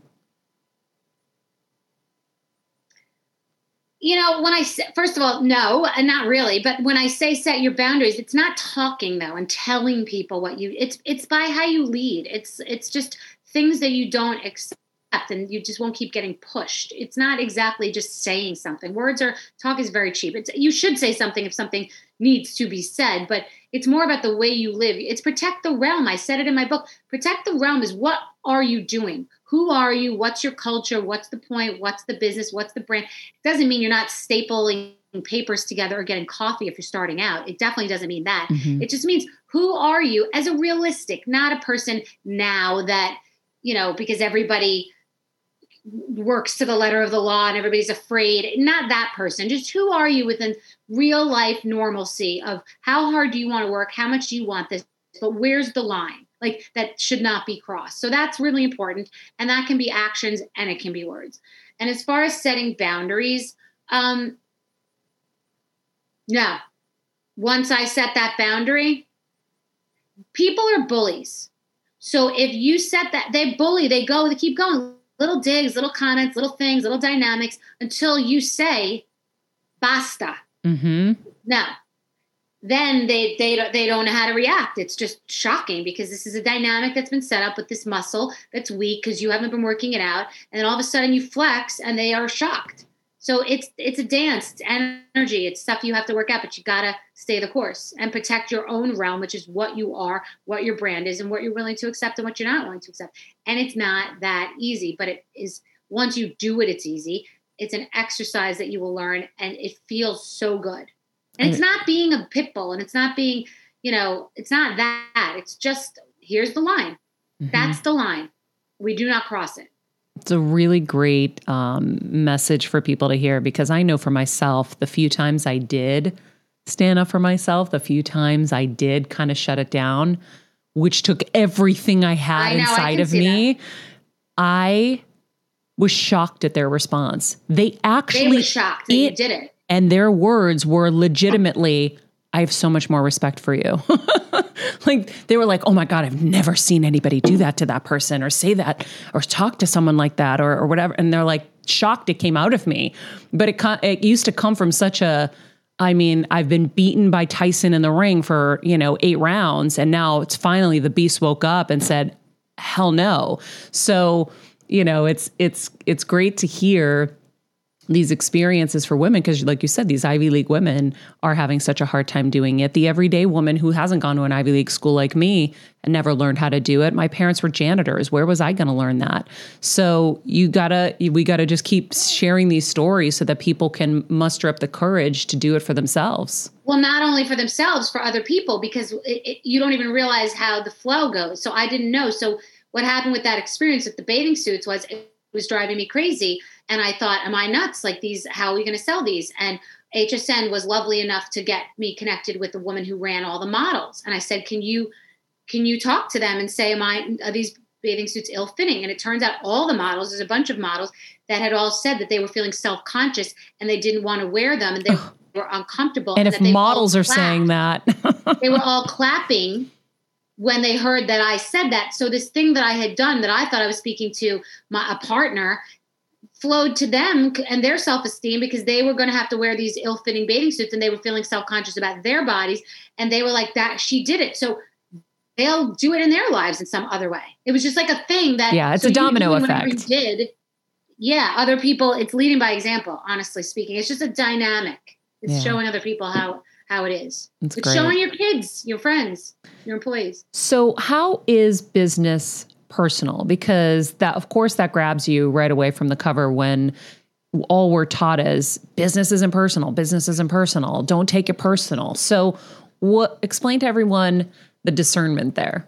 D: You know when i first of all no not really but when i say set your boundaries it's not talking though and telling people what you it's it's by how you lead. It's it's just things that you don't accept and you just won't keep getting pushed. It's not exactly just saying something. Words are talk is very cheap. It's you should say something if something needs to be said but it's more about the way you live. It's protect the realm. I said it in my book. Protect the realm is what are you doing who are you? What's your culture? What's the point? What's the business? What's the brand? It doesn't mean you're not stapling papers together or getting coffee if you're starting out. It definitely doesn't mean that.
A: Mhm.
D: it just means who are you as a realistic not a person now that you know because everybody works to the letter of the law and everybody's afraid. Not that person. Just who are you within real life normalcy of how hard do you want to work? How much do you want this? But where's the line like that should not be crossed. So that's really important and that can be actions and it can be words. And as far as setting boundaries um no. Once i set that boundary people are bullies. So if you set that they bully they go they keep going. Little digs little comments little things little dynamics until you say basta.
A: Mm-hmm.
D: no then they they don't they don't know how to react. It's just shocking because this is a dynamic that's been set up with this muscle that's weak because you haven't been working it out. And then all of a sudden you flex and they are shocked. So it's it's a dance. It's energy. It's stuff you have to work out but you gotta stay the course and protect your own realm which is what you are what your brand is and what you're willing to accept and what you're not willing to accept. And it's not that easy but it is once you do it it's easy. It's an exercise that you will learn and it feels so good and it's not being a pit bull and it's not being you know it's not that. It's just here's the line.
A: Mm-hmm.
D: that's the line. We do not cross it.
A: It's a really great um, message for people to hear because I know for myself, the few times I did stand up for myself, the few times I did kind of shut it down, which took everything I had
D: I know,
A: inside
D: can
A: of me, I was shocked at their response. They
D: they
A: actually,
D: were shocked that you
A: it-
D: did it
A: and their words were legitimately, I have so much more respect for you. [LAUGHS] like they were like, oh my God, I've never seen anybody do that to that person or say that or talk to someone like that or, or whatever. And they're like shocked it came out of me. But it, it used to come from such a, I mean, I've been beaten by Tyson in the ring for, you know, eight rounds. And now it's finally the beast woke up and said, hell no. So, you know, it's, it's, it's great to hear these experiences for women because like you said these ivy league women are having such a hard time doing it. The everyday woman who hasn't gone to an ivy league school like me and never learned how to do it my parents were janitors. Where was i going to learn that? So you gotta we gotta just keep sharing these stories so that people can muster up the courage to do it for themselves.
D: Well not only for themselves for other people because it, it, you don't even realize how the flow goes. So i didn't know. So what happened with that experience with the bathing suits was it was driving me crazy and i thought am i nuts? Like these how are we going to sell these? And hsn was lovely enough to get me connected with the woman who ran all the models. And i said can you can you talk to them and say am i are these bathing suits ill fitting and it turns out all the models there's a bunch of models that had all said that they were feeling self-conscious and they didn't want to wear them and they were uncomfortable
A: and
D: that
A: if
D: they
A: models are
D: clapped
A: saying that. [LAUGHS]
D: They were all clapping when they heard that I said that. So this thing that I had done that I thought I was speaking to my a partner flowed to them and their self-esteem because they were going to have to wear these ill-fitting bathing suits and they were feeling self-conscious about their bodies and they were like that she did it. So they'll do it in their lives in some other way. It was just like a thing that
A: Yeah, it's a domino
D: doing whatever you
A: effect.
D: Did yeah, other people. It's leading by example. Honestly speaking, it's just a dynamic. It's
A: Yeah.
D: showing other people how how it is.
A: That's
D: it's
A: great.
D: showing your kids, your friends, your employees.
A: So, how is business personal? Because that, of course, that grabs you right away from the cover when all we're taught is business isn't personal, business isn't personal. Don't take it personal. So, what? Explain to everyone the discernment there.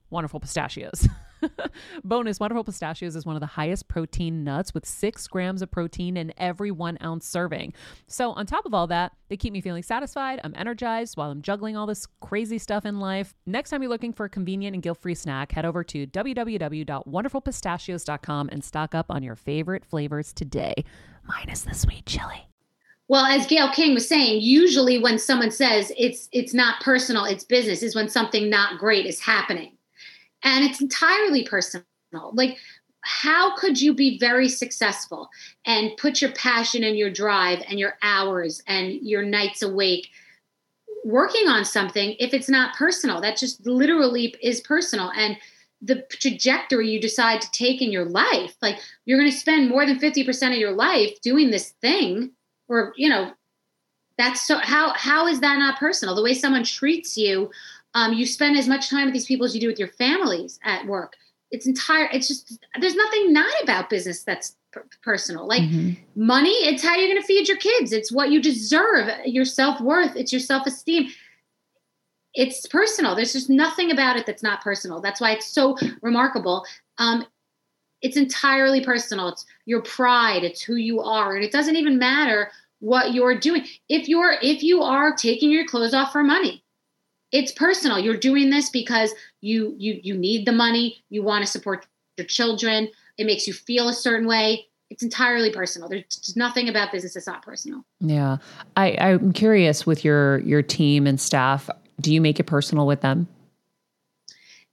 C: wonderful pistachios. [LAUGHS] Bonus Wonderful Pistachios is one of the highest protein nuts with six grams of protein in every one ounce serving. So, on top of all that, they keep me feeling satisfied. I'm energized while I'm juggling all this crazy stuff in life. Next time you're looking for a convenient and guilt free snack, head over to www.wonderfulpistachios.com and stock up on your favorite flavors today, minus the sweet chili.
D: Well, as Gayle King was saying, usually when someone says it's it's not personal, it's business, is when something not great is happening. And it's entirely personal. Like how could you be very successful and put your passion and your drive and your hours and your nights awake working on something if it's not personal? That just literally is personal. And the trajectory you decide to take in your life, like you're going to spend more than 50% of your life doing this thing or you know that's so how how is that not personal the way someone treats you um, you spend as much time with these people as you do with your families at work. It's entire it's just there's nothing not about business that's per- personal. Like money it's how you're going to feed your kids. It's what you deserve your self-worth it's your self-esteem. It's personal. There's just nothing about it that's not personal. That's why it's so remarkable. Um, it's entirely personal. It's your pride. It's who you are. And it doesn't even matter what you're doing. If you're if you are taking your clothes off for money it's personal you're doing this because you you you need the money you want to support your children it makes you feel a certain way it's entirely personal there's nothing about business that's not personal
A: Yeah, I, I'm curious with your your team and staff. Do you make it personal with them?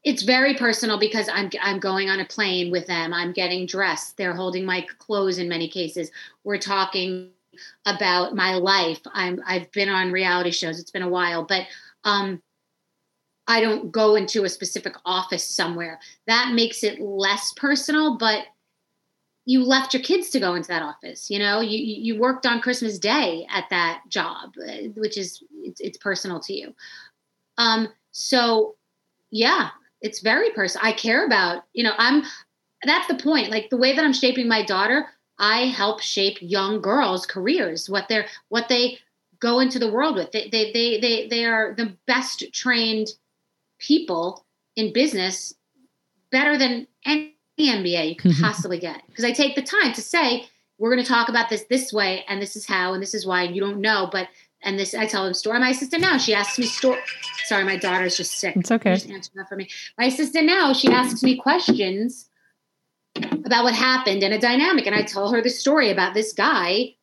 D: it's very personal because I'm I'm going on a plane with them. I'm getting dressed. They're holding my clothes in many cases. We're talking about my life. I'm I've been on reality shows. It's been a while, but um I don't go into a specific office somewhere. That makes it less personal, but you left your kids to go into that office. You know, you you worked on Christmas Day at that job, uh, which is it's, it's personal to you. Um, so yeah, it's very personal. I care about, you know, I'm that's the point. Like the way that I'm shaping my daughter, I help shape young girls' careers, what they're what they go into the world with. They they they they, they are the best trained people in business, better than any MBA you could [LAUGHS] possibly get. Because I take the time to say, we're going to talk about this this way, and this is how, and this is why. And you don't know, but and this I tell them story. My assistant now, she asks me story. Sorry, my daughter's just sick.
A: It's okay.
D: Just answer that for me. My assistant now, she asks me questions about what happened in a dynamic, and I tell her the story about this guy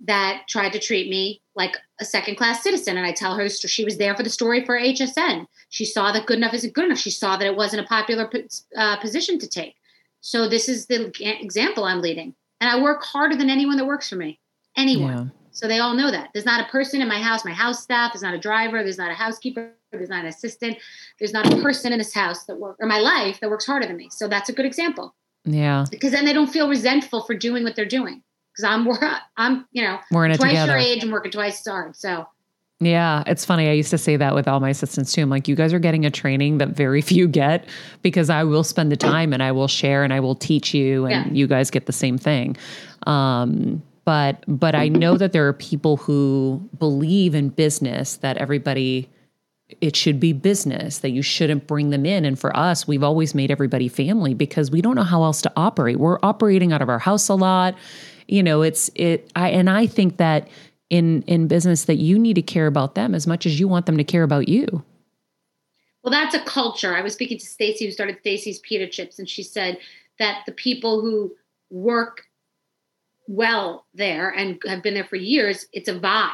D: that tried to treat me like a second class citizen. And I tell her she was there for the story for HSN. She saw that good enough isn't good enough. She saw that it wasn't a popular uh, position to take. So this is the example I'm leading. And I work harder than anyone that works for me. Anyone.
A: Yeah.
D: So they all know that. There's not a person in my house, my house staff, there's not a driver, there's not a housekeeper, there's not an assistant, there's not a person in this house that work or my life that works harder than me. So that's a good example.
A: Yeah,
D: Because then they don't feel resentful for doing what they're doing. Because I'm [LAUGHS] I'm, you know,
A: we're in it
D: twice
A: together.
D: your age and working twice as hard. So
A: Yeah, it's funny. I used to say that with all my assistants too. I'm like, you guys are getting a training that very [LAUGHS] few get because I will spend the time and I will share and I will teach you, and
D: Yeah.
A: you guys get the same thing. Um, but but I know that there are people who believe in business that everybody it should be business that you shouldn't bring them in and for us we've always made everybody family because we don't know how else to operate we're operating out of our house a lot you know, it's it. I and I think that in in business that you need to care about them as much as you want them to care about you.
D: Well, that's a culture. I was speaking to Stacy, who started Stacy's Pita Chips, and she said that the people who work well there and have been there for years, it's a vibe.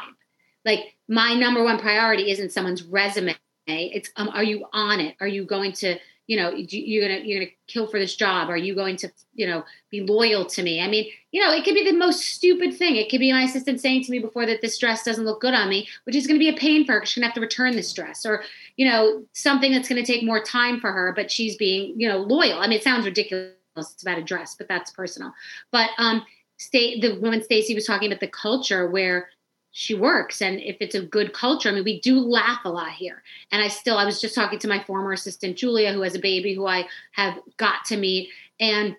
D: Like my number one priority isn't someone's resume. It's um, are you on it? Are you going to you know you're gonna you're gonna kill for this job. Are you going to you know be loyal to me? I mean you know it could be the most stupid thing. It could be my assistant saying to me before that this dress doesn't look good on me which is going to be a pain for her she's going to have to return this dress or you know something that's going to take more time for her but she's being you know loyal. I mean it sounds ridiculous. It's about a dress but that's personal. But um state the woman stacy was talking about the culture where she works. And if it's a good culture i mean we do laugh a lot here. And i still i was just talking to my former assistant julia who has a baby who i have got to meet. And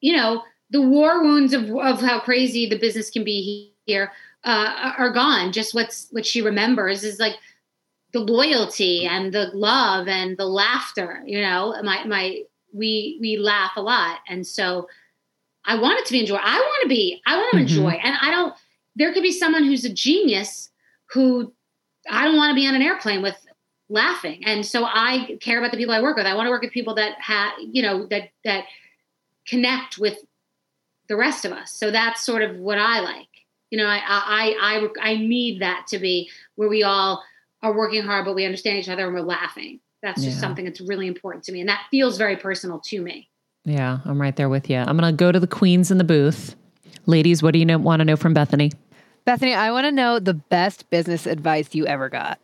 D: you know the war wounds of, of how crazy the business can be here uh, are gone. Just what's what she remembers is like the loyalty and the love and the laughter you know? My my we we laugh a lot. And so i want it to be enjoy i want to be i want to
A: Mhm.
D: enjoy. And i don't there could be someone who's a genius who I don't want to be on an airplane with laughing. And so I care about the people I work with. I want to work with people that have, you know, that that connect with the rest of us. So that's sort of what I like. You know, I I I I need that to be where we all are working hard, but we understand each other and we're laughing. That's just
A: Yeah.
D: something that's really important to me, and that feels very personal to me.
A: Yeah, I'm right there with you. I'm gonna go to the queens in the booth. Ladies, what do you know, want to know from Bethenny?
B: Bethenny, I want to know the best business advice you ever got.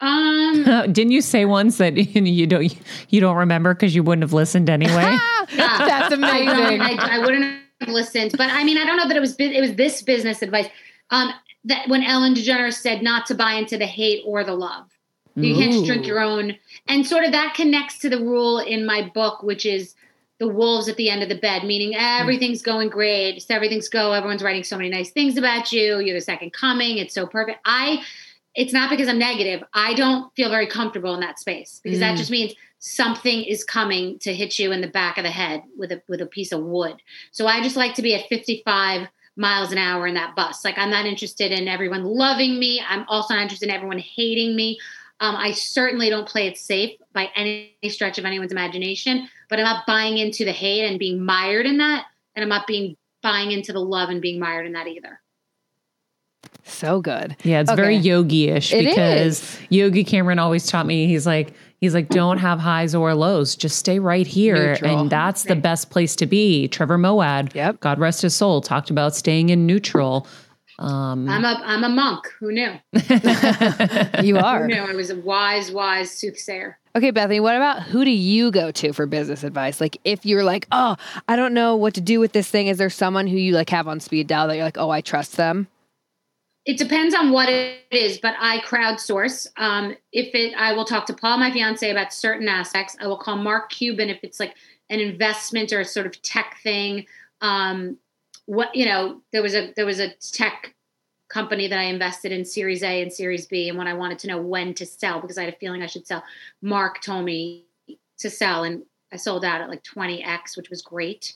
D: Um, [LAUGHS]
A: Didn't you say once that [LAUGHS] you don't you don't remember because you wouldn't have listened anyway? [LAUGHS]
B: That's
D: I, don't-
B: amazing.
D: I, I wouldn't have listened, but I mean, I don't know that it was it was this business advice. Um, that when Ellen DeGeneres said not to buy into the hate or the love, you can't just drink your own, and sort of that connects to the rule in my book, which is the wolves at the end of the bed, meaning everything's going great, everything's go, everyone's writing so many nice things about you, you're the second coming, it's so perfect. I it's not because I'm negative. I don't feel very comfortable in that space because that
B: Mm.
D: just means something is coming to hit you in the back of the head with a with a piece of wood. So I just like to be at 55 miles an hour in that bus. Like I'm not interested in everyone loving me. I'm also not interested in everyone hating me. Um, I certainly don't play it safe by any stretch of anyone's imagination, but I'm not buying into the hate and being mired in that, and I'm not being buying into the love and being mired in that either.
B: So good.
A: Yeah, it's very yogi-ish
B: It
A: because
B: is.
A: Yogi Cameron always taught me he's like he's like don't have highs or lows, just stay right here
B: Neutral.
A: and that's the best place to be. Trevor Moawad,
B: Yep.
A: God rest his soul, talked about staying in neutral. Um
D: I'm a I'm a monk. Who knew? [LAUGHS]
B: You
D: Who
B: are.
D: knew? I was a wise, wise soothsayer.
B: Okay, Bethenny, what about who do you go to for business advice? Like if you're like, oh, I don't know what to do with this thing, is there someone who you like have on speed dial that you're like, oh, I trust them?
D: It depends on what it is, but I crowdsource. Um, if it, I will talk to Paul, my fiance, about certain aspects. I will call Mark Cuban if it's like an investment or a sort of tech thing. Um, what you know, there was a there was a tech company that I invested in Series A and Series B, and when I wanted to know when to sell because I had a feeling I should sell, Mark told me to sell, and I sold out at like twenty x, which was great.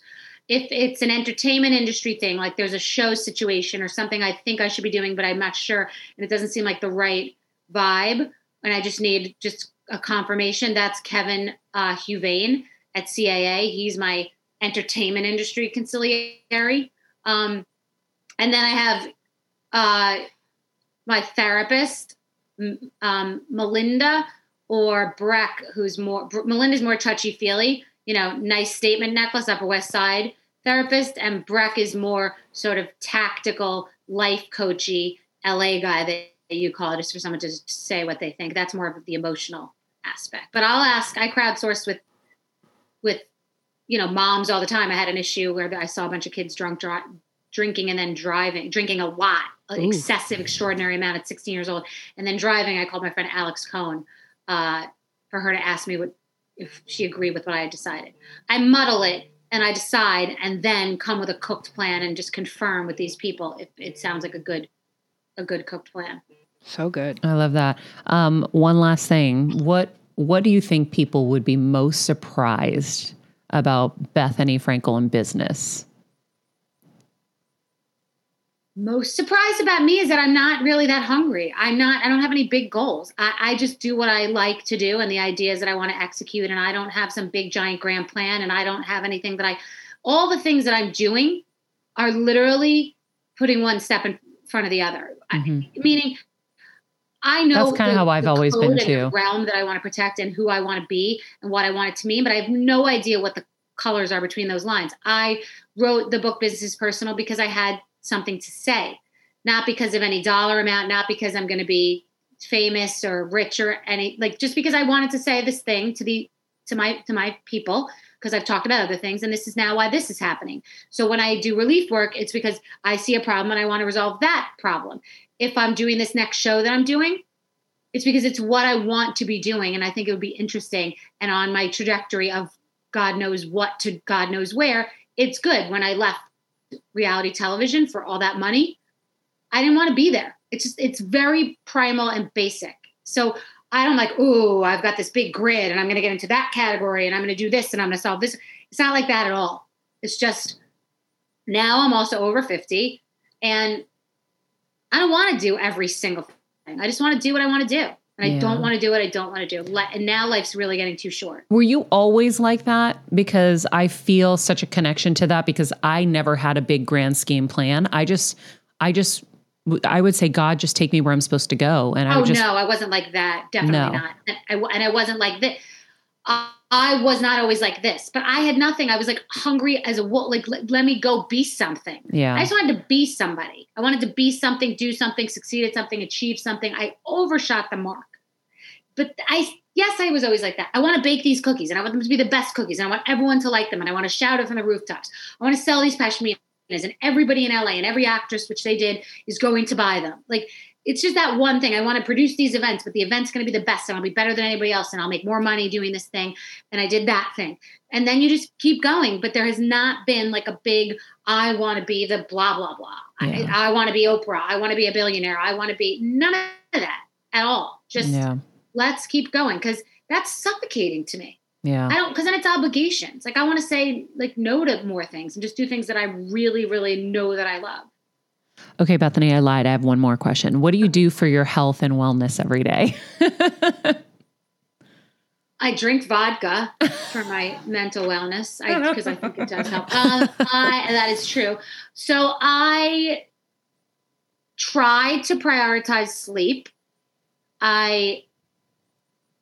D: if it's an entertainment industry thing, like there's a show situation or something I think I should be doing, but I'm not sure, and it doesn't seem like the right vibe, and I just need just a confirmation, that's Kevin uh, at CAA. He's my entertainment industry consigliere. Um, and then I have uh, my therapist, um, Melinda or Breck, who's more, Melinda's more touchy feely, you know, nice statement necklace, Upper West Side therapist, and Breck is more sort of tactical, life coachy LA guy that you call it, just for someone to say what they think. That's more of the emotional aspect. But I'll ask. I crowdsource with with you know moms all the time. I had an issue where I saw a bunch of kids drunk dri- drinking and then driving, drinking a lot, an
B: Ooh.
D: excessive, extraordinary amount at 16 years old, and then driving. I called my friend Alex Cohn uh, for her to ask me what if she agreed with what I had decided. I muddle it and I decide, and then come with a cooked plan and just confirm with these people if it sounds like a good a good cooked plan.
B: So good.
A: I love that. Um, one last thing. What what do you think people would be most surprised about Bethenny Frankel and business?
D: most surprised about me is that I'm not really that hungry. I'm not, I don't have any big goals. I, I, just do what I like to do and the ideas that I want to execute. And I don't have some big giant grand plan and I don't have anything that I, all the things that I'm doing are literally putting one step in front of the other. Mm-hmm. I, meaning, I know
A: that's kind of how I've always been too.
D: realm that I want to protect and who I want to be and what I want it to mean, but I have no idea what the colors are between those lines. I wrote the book Business is Personal because I had something to say, not because of any dollar amount, not because I'm going to be famous or rich or any like just because I wanted to say this thing to the to my to my people because I've talked about other things and this is now why this is happening. So when I do relief work, it's because I see a problem and I want to resolve that problem. If I'm doing this next show that I'm doing, it's because it's what I want to be doing and I think it would be interesting and on my trajectory of God knows what to God knows where, it's good. When I left reality television for all that money, I didn't want to be there. It's just it's very primal and basic. So I don't like, oh, I've got this big grid and I'm going to get into that category and I'm going to do this and I'm going to solve this. It's not like that at all. It's just now I'm also over 50 and I don't want to do every single thing. I just want to do what I want to do. And yeah. I don't want to do what I don't want to do. And now life's really getting too short.
A: Were you always like that? Because I feel such a connection to that because I never had a big grand scheme plan. I just, I just, I would say, God, just take me where I'm supposed to go. And I
D: oh
A: just,
D: no, I wasn't like that. Definitely no. not. And I, and I wasn't like this. I was not always like this, but I had nothing. I was like hungry as a wolf. Like, let, let, me go be something.
A: Yeah.
D: I just wanted to be somebody. I wanted to be something, do something, succeed at something, achieve something. I overshot the mark. But I, yes, I was always like that. I want to bake these cookies and I want them to be the best cookies and I want everyone to like them and I want to shout it from the rooftops. I want to sell these pashminas and everybody in LA and every actress, which they did, is going to buy them. Like, it's just that one thing. I want to produce these events, but the event's going to be the best and I'll be better than anybody else and I'll make more money doing this thing. And I did that thing. And then you just keep going. But there has not been like a big, I want to be the blah, blah, blah. Yeah. I, I want to be Oprah. I want to be a billionaire. I want to be none of that at all. Just yeah. let's keep going because that's suffocating to me.
A: Yeah.
D: I don't, because then it's obligations. Like I want to say like no to more things and just do things that I really, really know that I love.
A: Okay, Bethenny, I lied. I have one more question. What do you do for your health and wellness every day? [LAUGHS]
D: I drink vodka for my mental wellness because I, I, think it does help. Um, I, that is true. So I try to prioritize sleep. I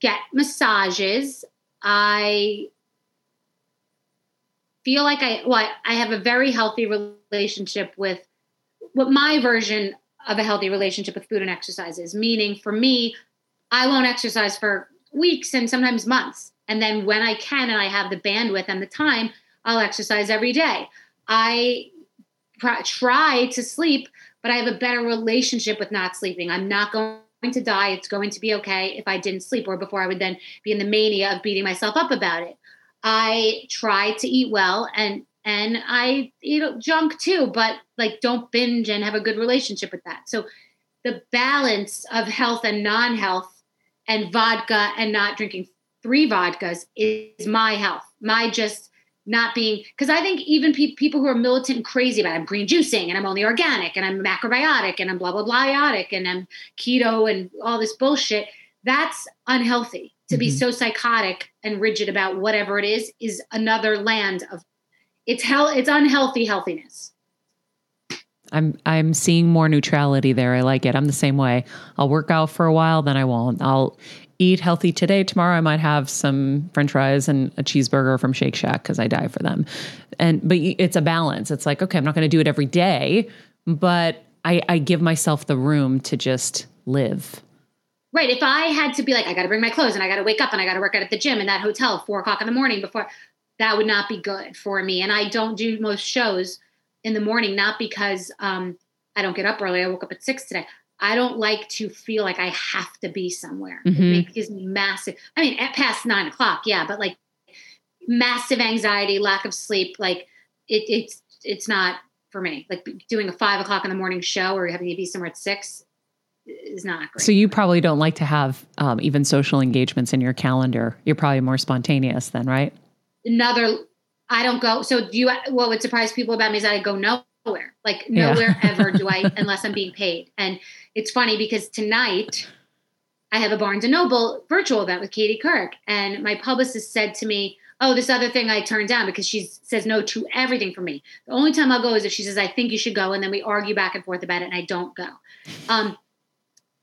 D: get massages. I feel like I well, I have a very healthy relationship with what my version of a healthy relationship with food and exercise is. Meaning, for me, I won't exercise for weeks and sometimes months. And then when I can and I have the bandwidth and the time, I'll exercise every day. I pr- try to sleep, but I have a better relationship with not sleeping. I'm not going to die. It's going to be okay if I didn't sleep, or before I would then be in the mania of beating myself up about it. I try to eat well and and I eat junk too, but like don't binge and have a good relationship with that. So the balance of health and non-health and vodka and not drinking three vodkas is my health. My just not being because I think even pe- people who are militant and crazy about it, I'm green juicing and I'm only organic and I'm macrobiotic and I'm blah blah blah biotic and I'm keto and all this bullshit. That's unhealthy. To mm-hmm. be so psychotic and rigid about whatever it is is another land of it's hell it's unhealthy healthiness
A: i'm i'm seeing more neutrality there i like it i'm the same way i'll work out for a while then i won't i'll eat healthy today tomorrow i might have some french fries and a cheeseburger from shake shack because i die for them and but it's a balance it's like okay i'm not going to do it every day but i i give myself the room to just live
D: Right. If I had to be like, I got to bring my clothes and I got to wake up and I got to work out at the gym in that hotel four o'clock in the morning before, that would not be good for me. And I don't do most shows in the morning, not because um, I don't get up early. I woke up at six today. I don't like to feel like I have to be somewhere. Mm-hmm. It gives me massive. I mean, at past nine o'clock, yeah, but like massive anxiety, lack of sleep. Like it, it's it's not for me. Like doing a five o'clock in the morning show or having to be somewhere at six is not great.
A: So you probably don't like to have um, even social engagements in your calendar. You're probably more spontaneous then, right?
D: another I don't go. So do you? What would surprise people about me is that I go nowhere. Like
A: Yeah.
D: nowhere [LAUGHS] ever do I unless I'm being paid. And it's funny because tonight I have a Barnes and Noble virtual event with Katie Couric, and my publicist said to me, "Oh, this other thing I turned down because she says no to everything for me. The only time I'll go is if she says I think you should go, and then we argue back and forth about it, and I don't go." Um,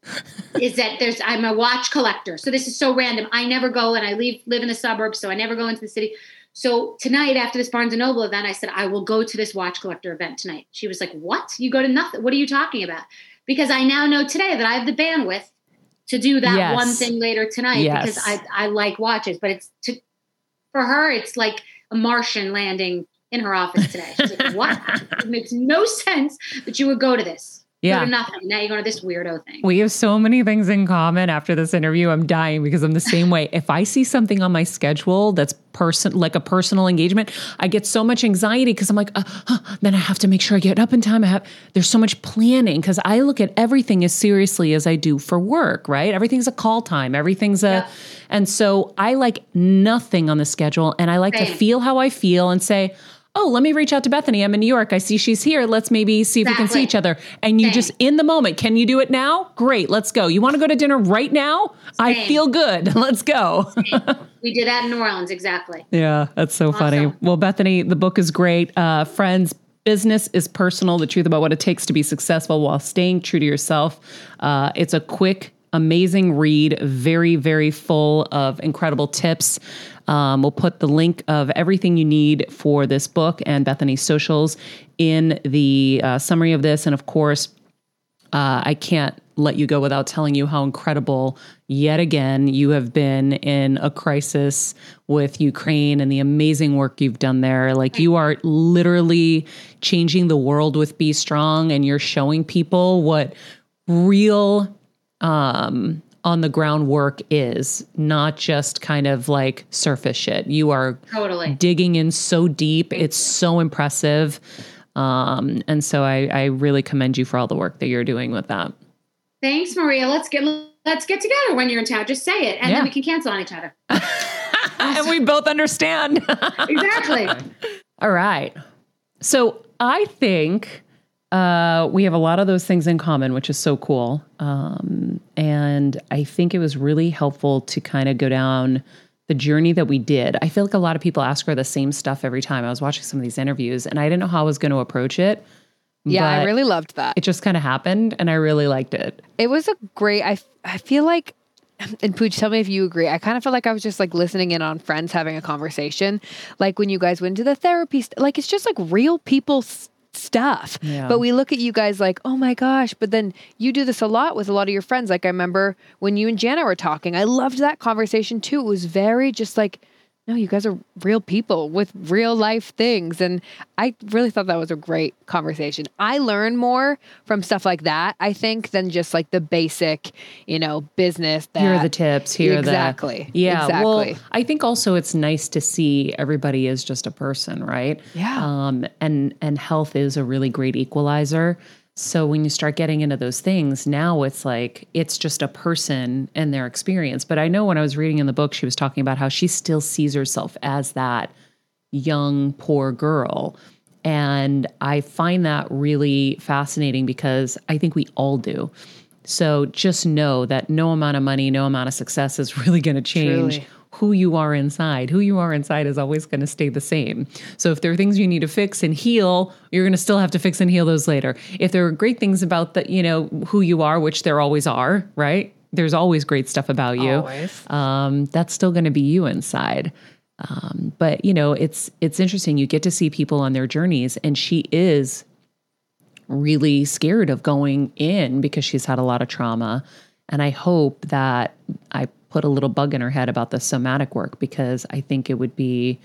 D: [LAUGHS] is that there's I'm a watch collector. So this is so random. I never go and I leave live in the suburbs, so I never go into the city. So tonight after this Barnes and Noble event, I said I will go to this watch collector event tonight. She was like, "What? You go to nothing? What are you talking about?" Because I now know today that I have the bandwidth to do that
A: Yes.
D: one thing later tonight
A: Yes.
D: because I I like watches, but it's to for her it's like a Martian landing in her office today. She's like, "What? [LAUGHS] it makes no sense that you would go to this."
A: Yeah.
D: nothing. Now you're going to this weirdo thing.
A: We have so many things in common after this interview. I'm dying because I'm the same way. If I see something on my schedule that's person like a personal engagement, I get so much anxiety because I'm like, uh, then I have to make sure I get up in time. I have there's so much planning because I look at everything as seriously as I do for work. Right? Everything's a call time. Everything's a,
D: Yeah.
A: and so I like nothing on the schedule, and I like to feel how I feel and say. Oh, let me reach out to Bethenny. I'm in New York. I see she's here. Let's maybe see if we can see each other. And you
D: Same.
A: just in the moment. Can you do it now? Great, let's go. You want to go to dinner right now? I feel good. [LAUGHS] Let's go.
D: We did that in New Orleans, exactly.
A: yeah, that's so funny. Well, Bethenny, the book is great. Uh, friends, business is personal. The truth about what it takes to be successful while staying true to yourself. Uh, it's a quick, amazing read. Very, very full of incredible tips. Um, we'll put the link of everything you need for this book and Bethenny's socials in the uh, summary of this, and of course. uh, I can't let you go without telling you how incredible, yet again, you have been in a crisis with Ukraine and the amazing work you've done there. Like, you are literally changing the world with BStrong, and you're showing people what real um, on the ground work is, not just kind of like surface shit. You are
D: Totally.
A: digging in so deep. It's so impressive. Um, and so I, I really commend you for all the work that you're doing with that.
D: Thanks, Maria. Let's get let's get together when you're in town. Just say it, and
A: Yeah.
D: then we can cancel on each other. [LAUGHS]
A: and we both understand. [LAUGHS]
D: Exactly.
A: all right. So I think uh, we have a lot of those things in common, which is so cool. Um, and I think it was really helpful to kind of go down the journey that we did. I feel like a lot of people ask her the same stuff every time. I was watching some of these interviews and I didn't know how I was going to approach it.
B: Yeah, I really loved that.
A: It just kind of happened and I really liked it.
B: It was a great. I I feel like, and Pooch, tell me if you agree. I kind of felt like I was just like listening in on friends having a conversation, like when you guys went to the therapy. St- like it's just like real people s- stuff.
A: Yeah.
B: But we look at you guys like, oh my gosh. But then you do this a lot with a lot of your friends. Like I remember when you and Jana were talking. I loved that conversation too. It was very just like. No, you guys are real people with real life things. And I really thought that was a great conversation. I learn more from stuff like that, I think, than just like the basic, you know, business that
A: here are the tips here
B: Exactly.
A: are the yeah well
B: Exactly.
A: i think also it's nice to see everybody is just a person right
B: Yeah.
A: um and and health is a really great equalizer so when you start getting into those things now it's like it's just a person and their experience. But i know when i was reading in the book she was talking about how she still sees herself as that young poor girl. And i find that really fascinating because i think we all do. So just know that no amount of money no amount of success is [LAUGHS] really going to change
B: Truly.
A: Who you are inside who you are inside is always going to stay the same so if there are things you need to fix and heal you're going to still have to fix and heal those later if there are great things about the you know who you are which there always are right there's always great stuff about you
B: Always.
A: um, that's still going to be you inside. Um, but you know, it's it's interesting. You get to see people on their journeys, and she is really scared of going in because she's had a lot of trauma. And I hope that I put a little bug in her head about the somatic work because I think it would be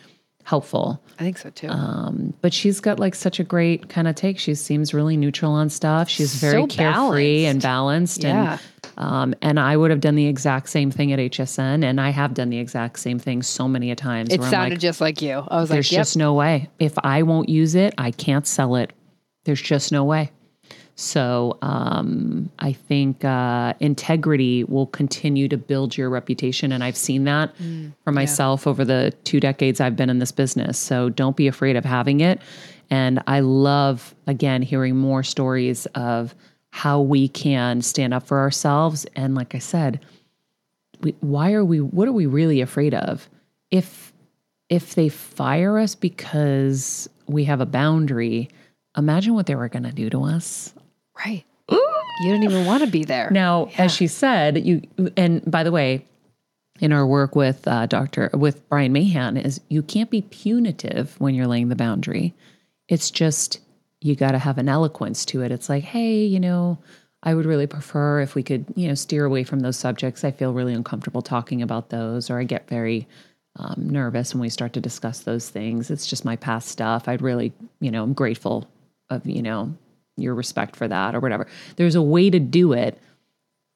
A: helpful.
B: I think so too.
A: Um, but she's got like such a great kind of take. She seems really neutral on stuff. She's very
B: So
A: carefree and balanced.
B: Yeah.
A: And um, and I would have done the exact same thing at HSN, and I have done the exact same thing so many a times.
B: it sounded
A: like,
B: just like you. I was
A: there's
B: like, yep.
A: just no way. If I won't use it, I can't sell it. There's just no way. So um, I think uh, integrity will continue to build your reputation. And I've seen that for myself over the two decades I've been in this business. So don't be afraid of having it. And I love, again, hearing more stories of how we can stand up for ourselves. And like I said, we, why are we, what are we really afraid of? If, if they fire us because we have a boundary, imagine what they were going to do to us.
B: Right. You don't even want to be there.
A: Now, as she said, you and by the way, in our work with uh, Doctor with Brian Mahan, is you can't be punitive when you're laying the boundary. It's just you got to have an eloquence to it. It's like, hey, you know, I would really prefer if we could, you know, steer away from those subjects. I feel really uncomfortable talking about those, or I get very um, nervous when we start to discuss those things. It's just my past stuff. I'd really, you know, I'm grateful of, you know, your respect for that or whatever. There's a way to do it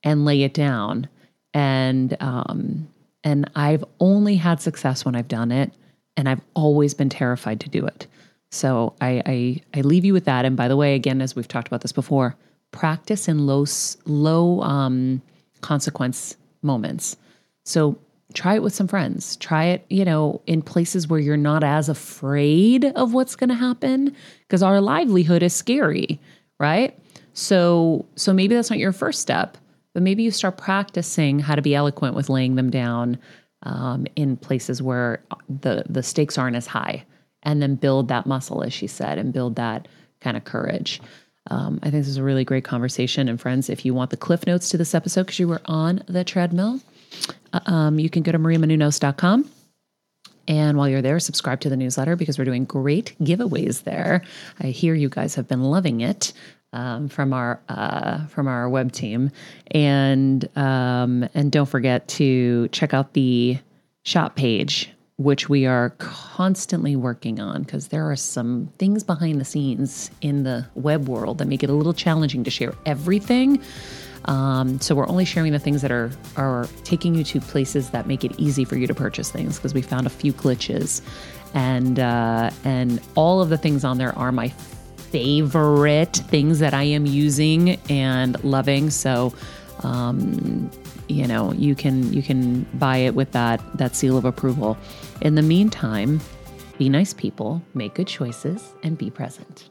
A: and lay it down. And um, and I've only had success when I've done it, and I've always been terrified to do it. So I I, I leave you with that. And by the way, again, as we've talked about this before, practice in low low um, consequence moments. So try it with some friends. Try it, you know, in places where you're not as afraid of what's going to happen because our livelihood is scary, right? So so maybe that's not your first step, but maybe you start practicing how to be eloquent with laying them down um, in places where the the stakes aren't as high, and then build that muscle, as she said, and build that kind of courage. Um, I think this is a really great conversation. And friends, if you want the cliff notes to this episode because you were on the treadmill, uh, um, you can go to mariamenounos.com. And while you're there, subscribe to the newsletter because we're doing great giveaways there. I hear you guys have been loving it um, from our uh, from our web team, and um, and don't forget to check out the shop page, which we are constantly working on because there are some things behind the scenes in the web world that make it a little challenging to share everything. Um, so we're only sharing the things that are are taking you to places that make it easy for you to purchase things because we found a few glitches, and uh, and all of the things on there are my favorite things that I am using and loving. So. Um, you know you can you can buy it with that that seal of approval in the meantime be nice people make good choices and be present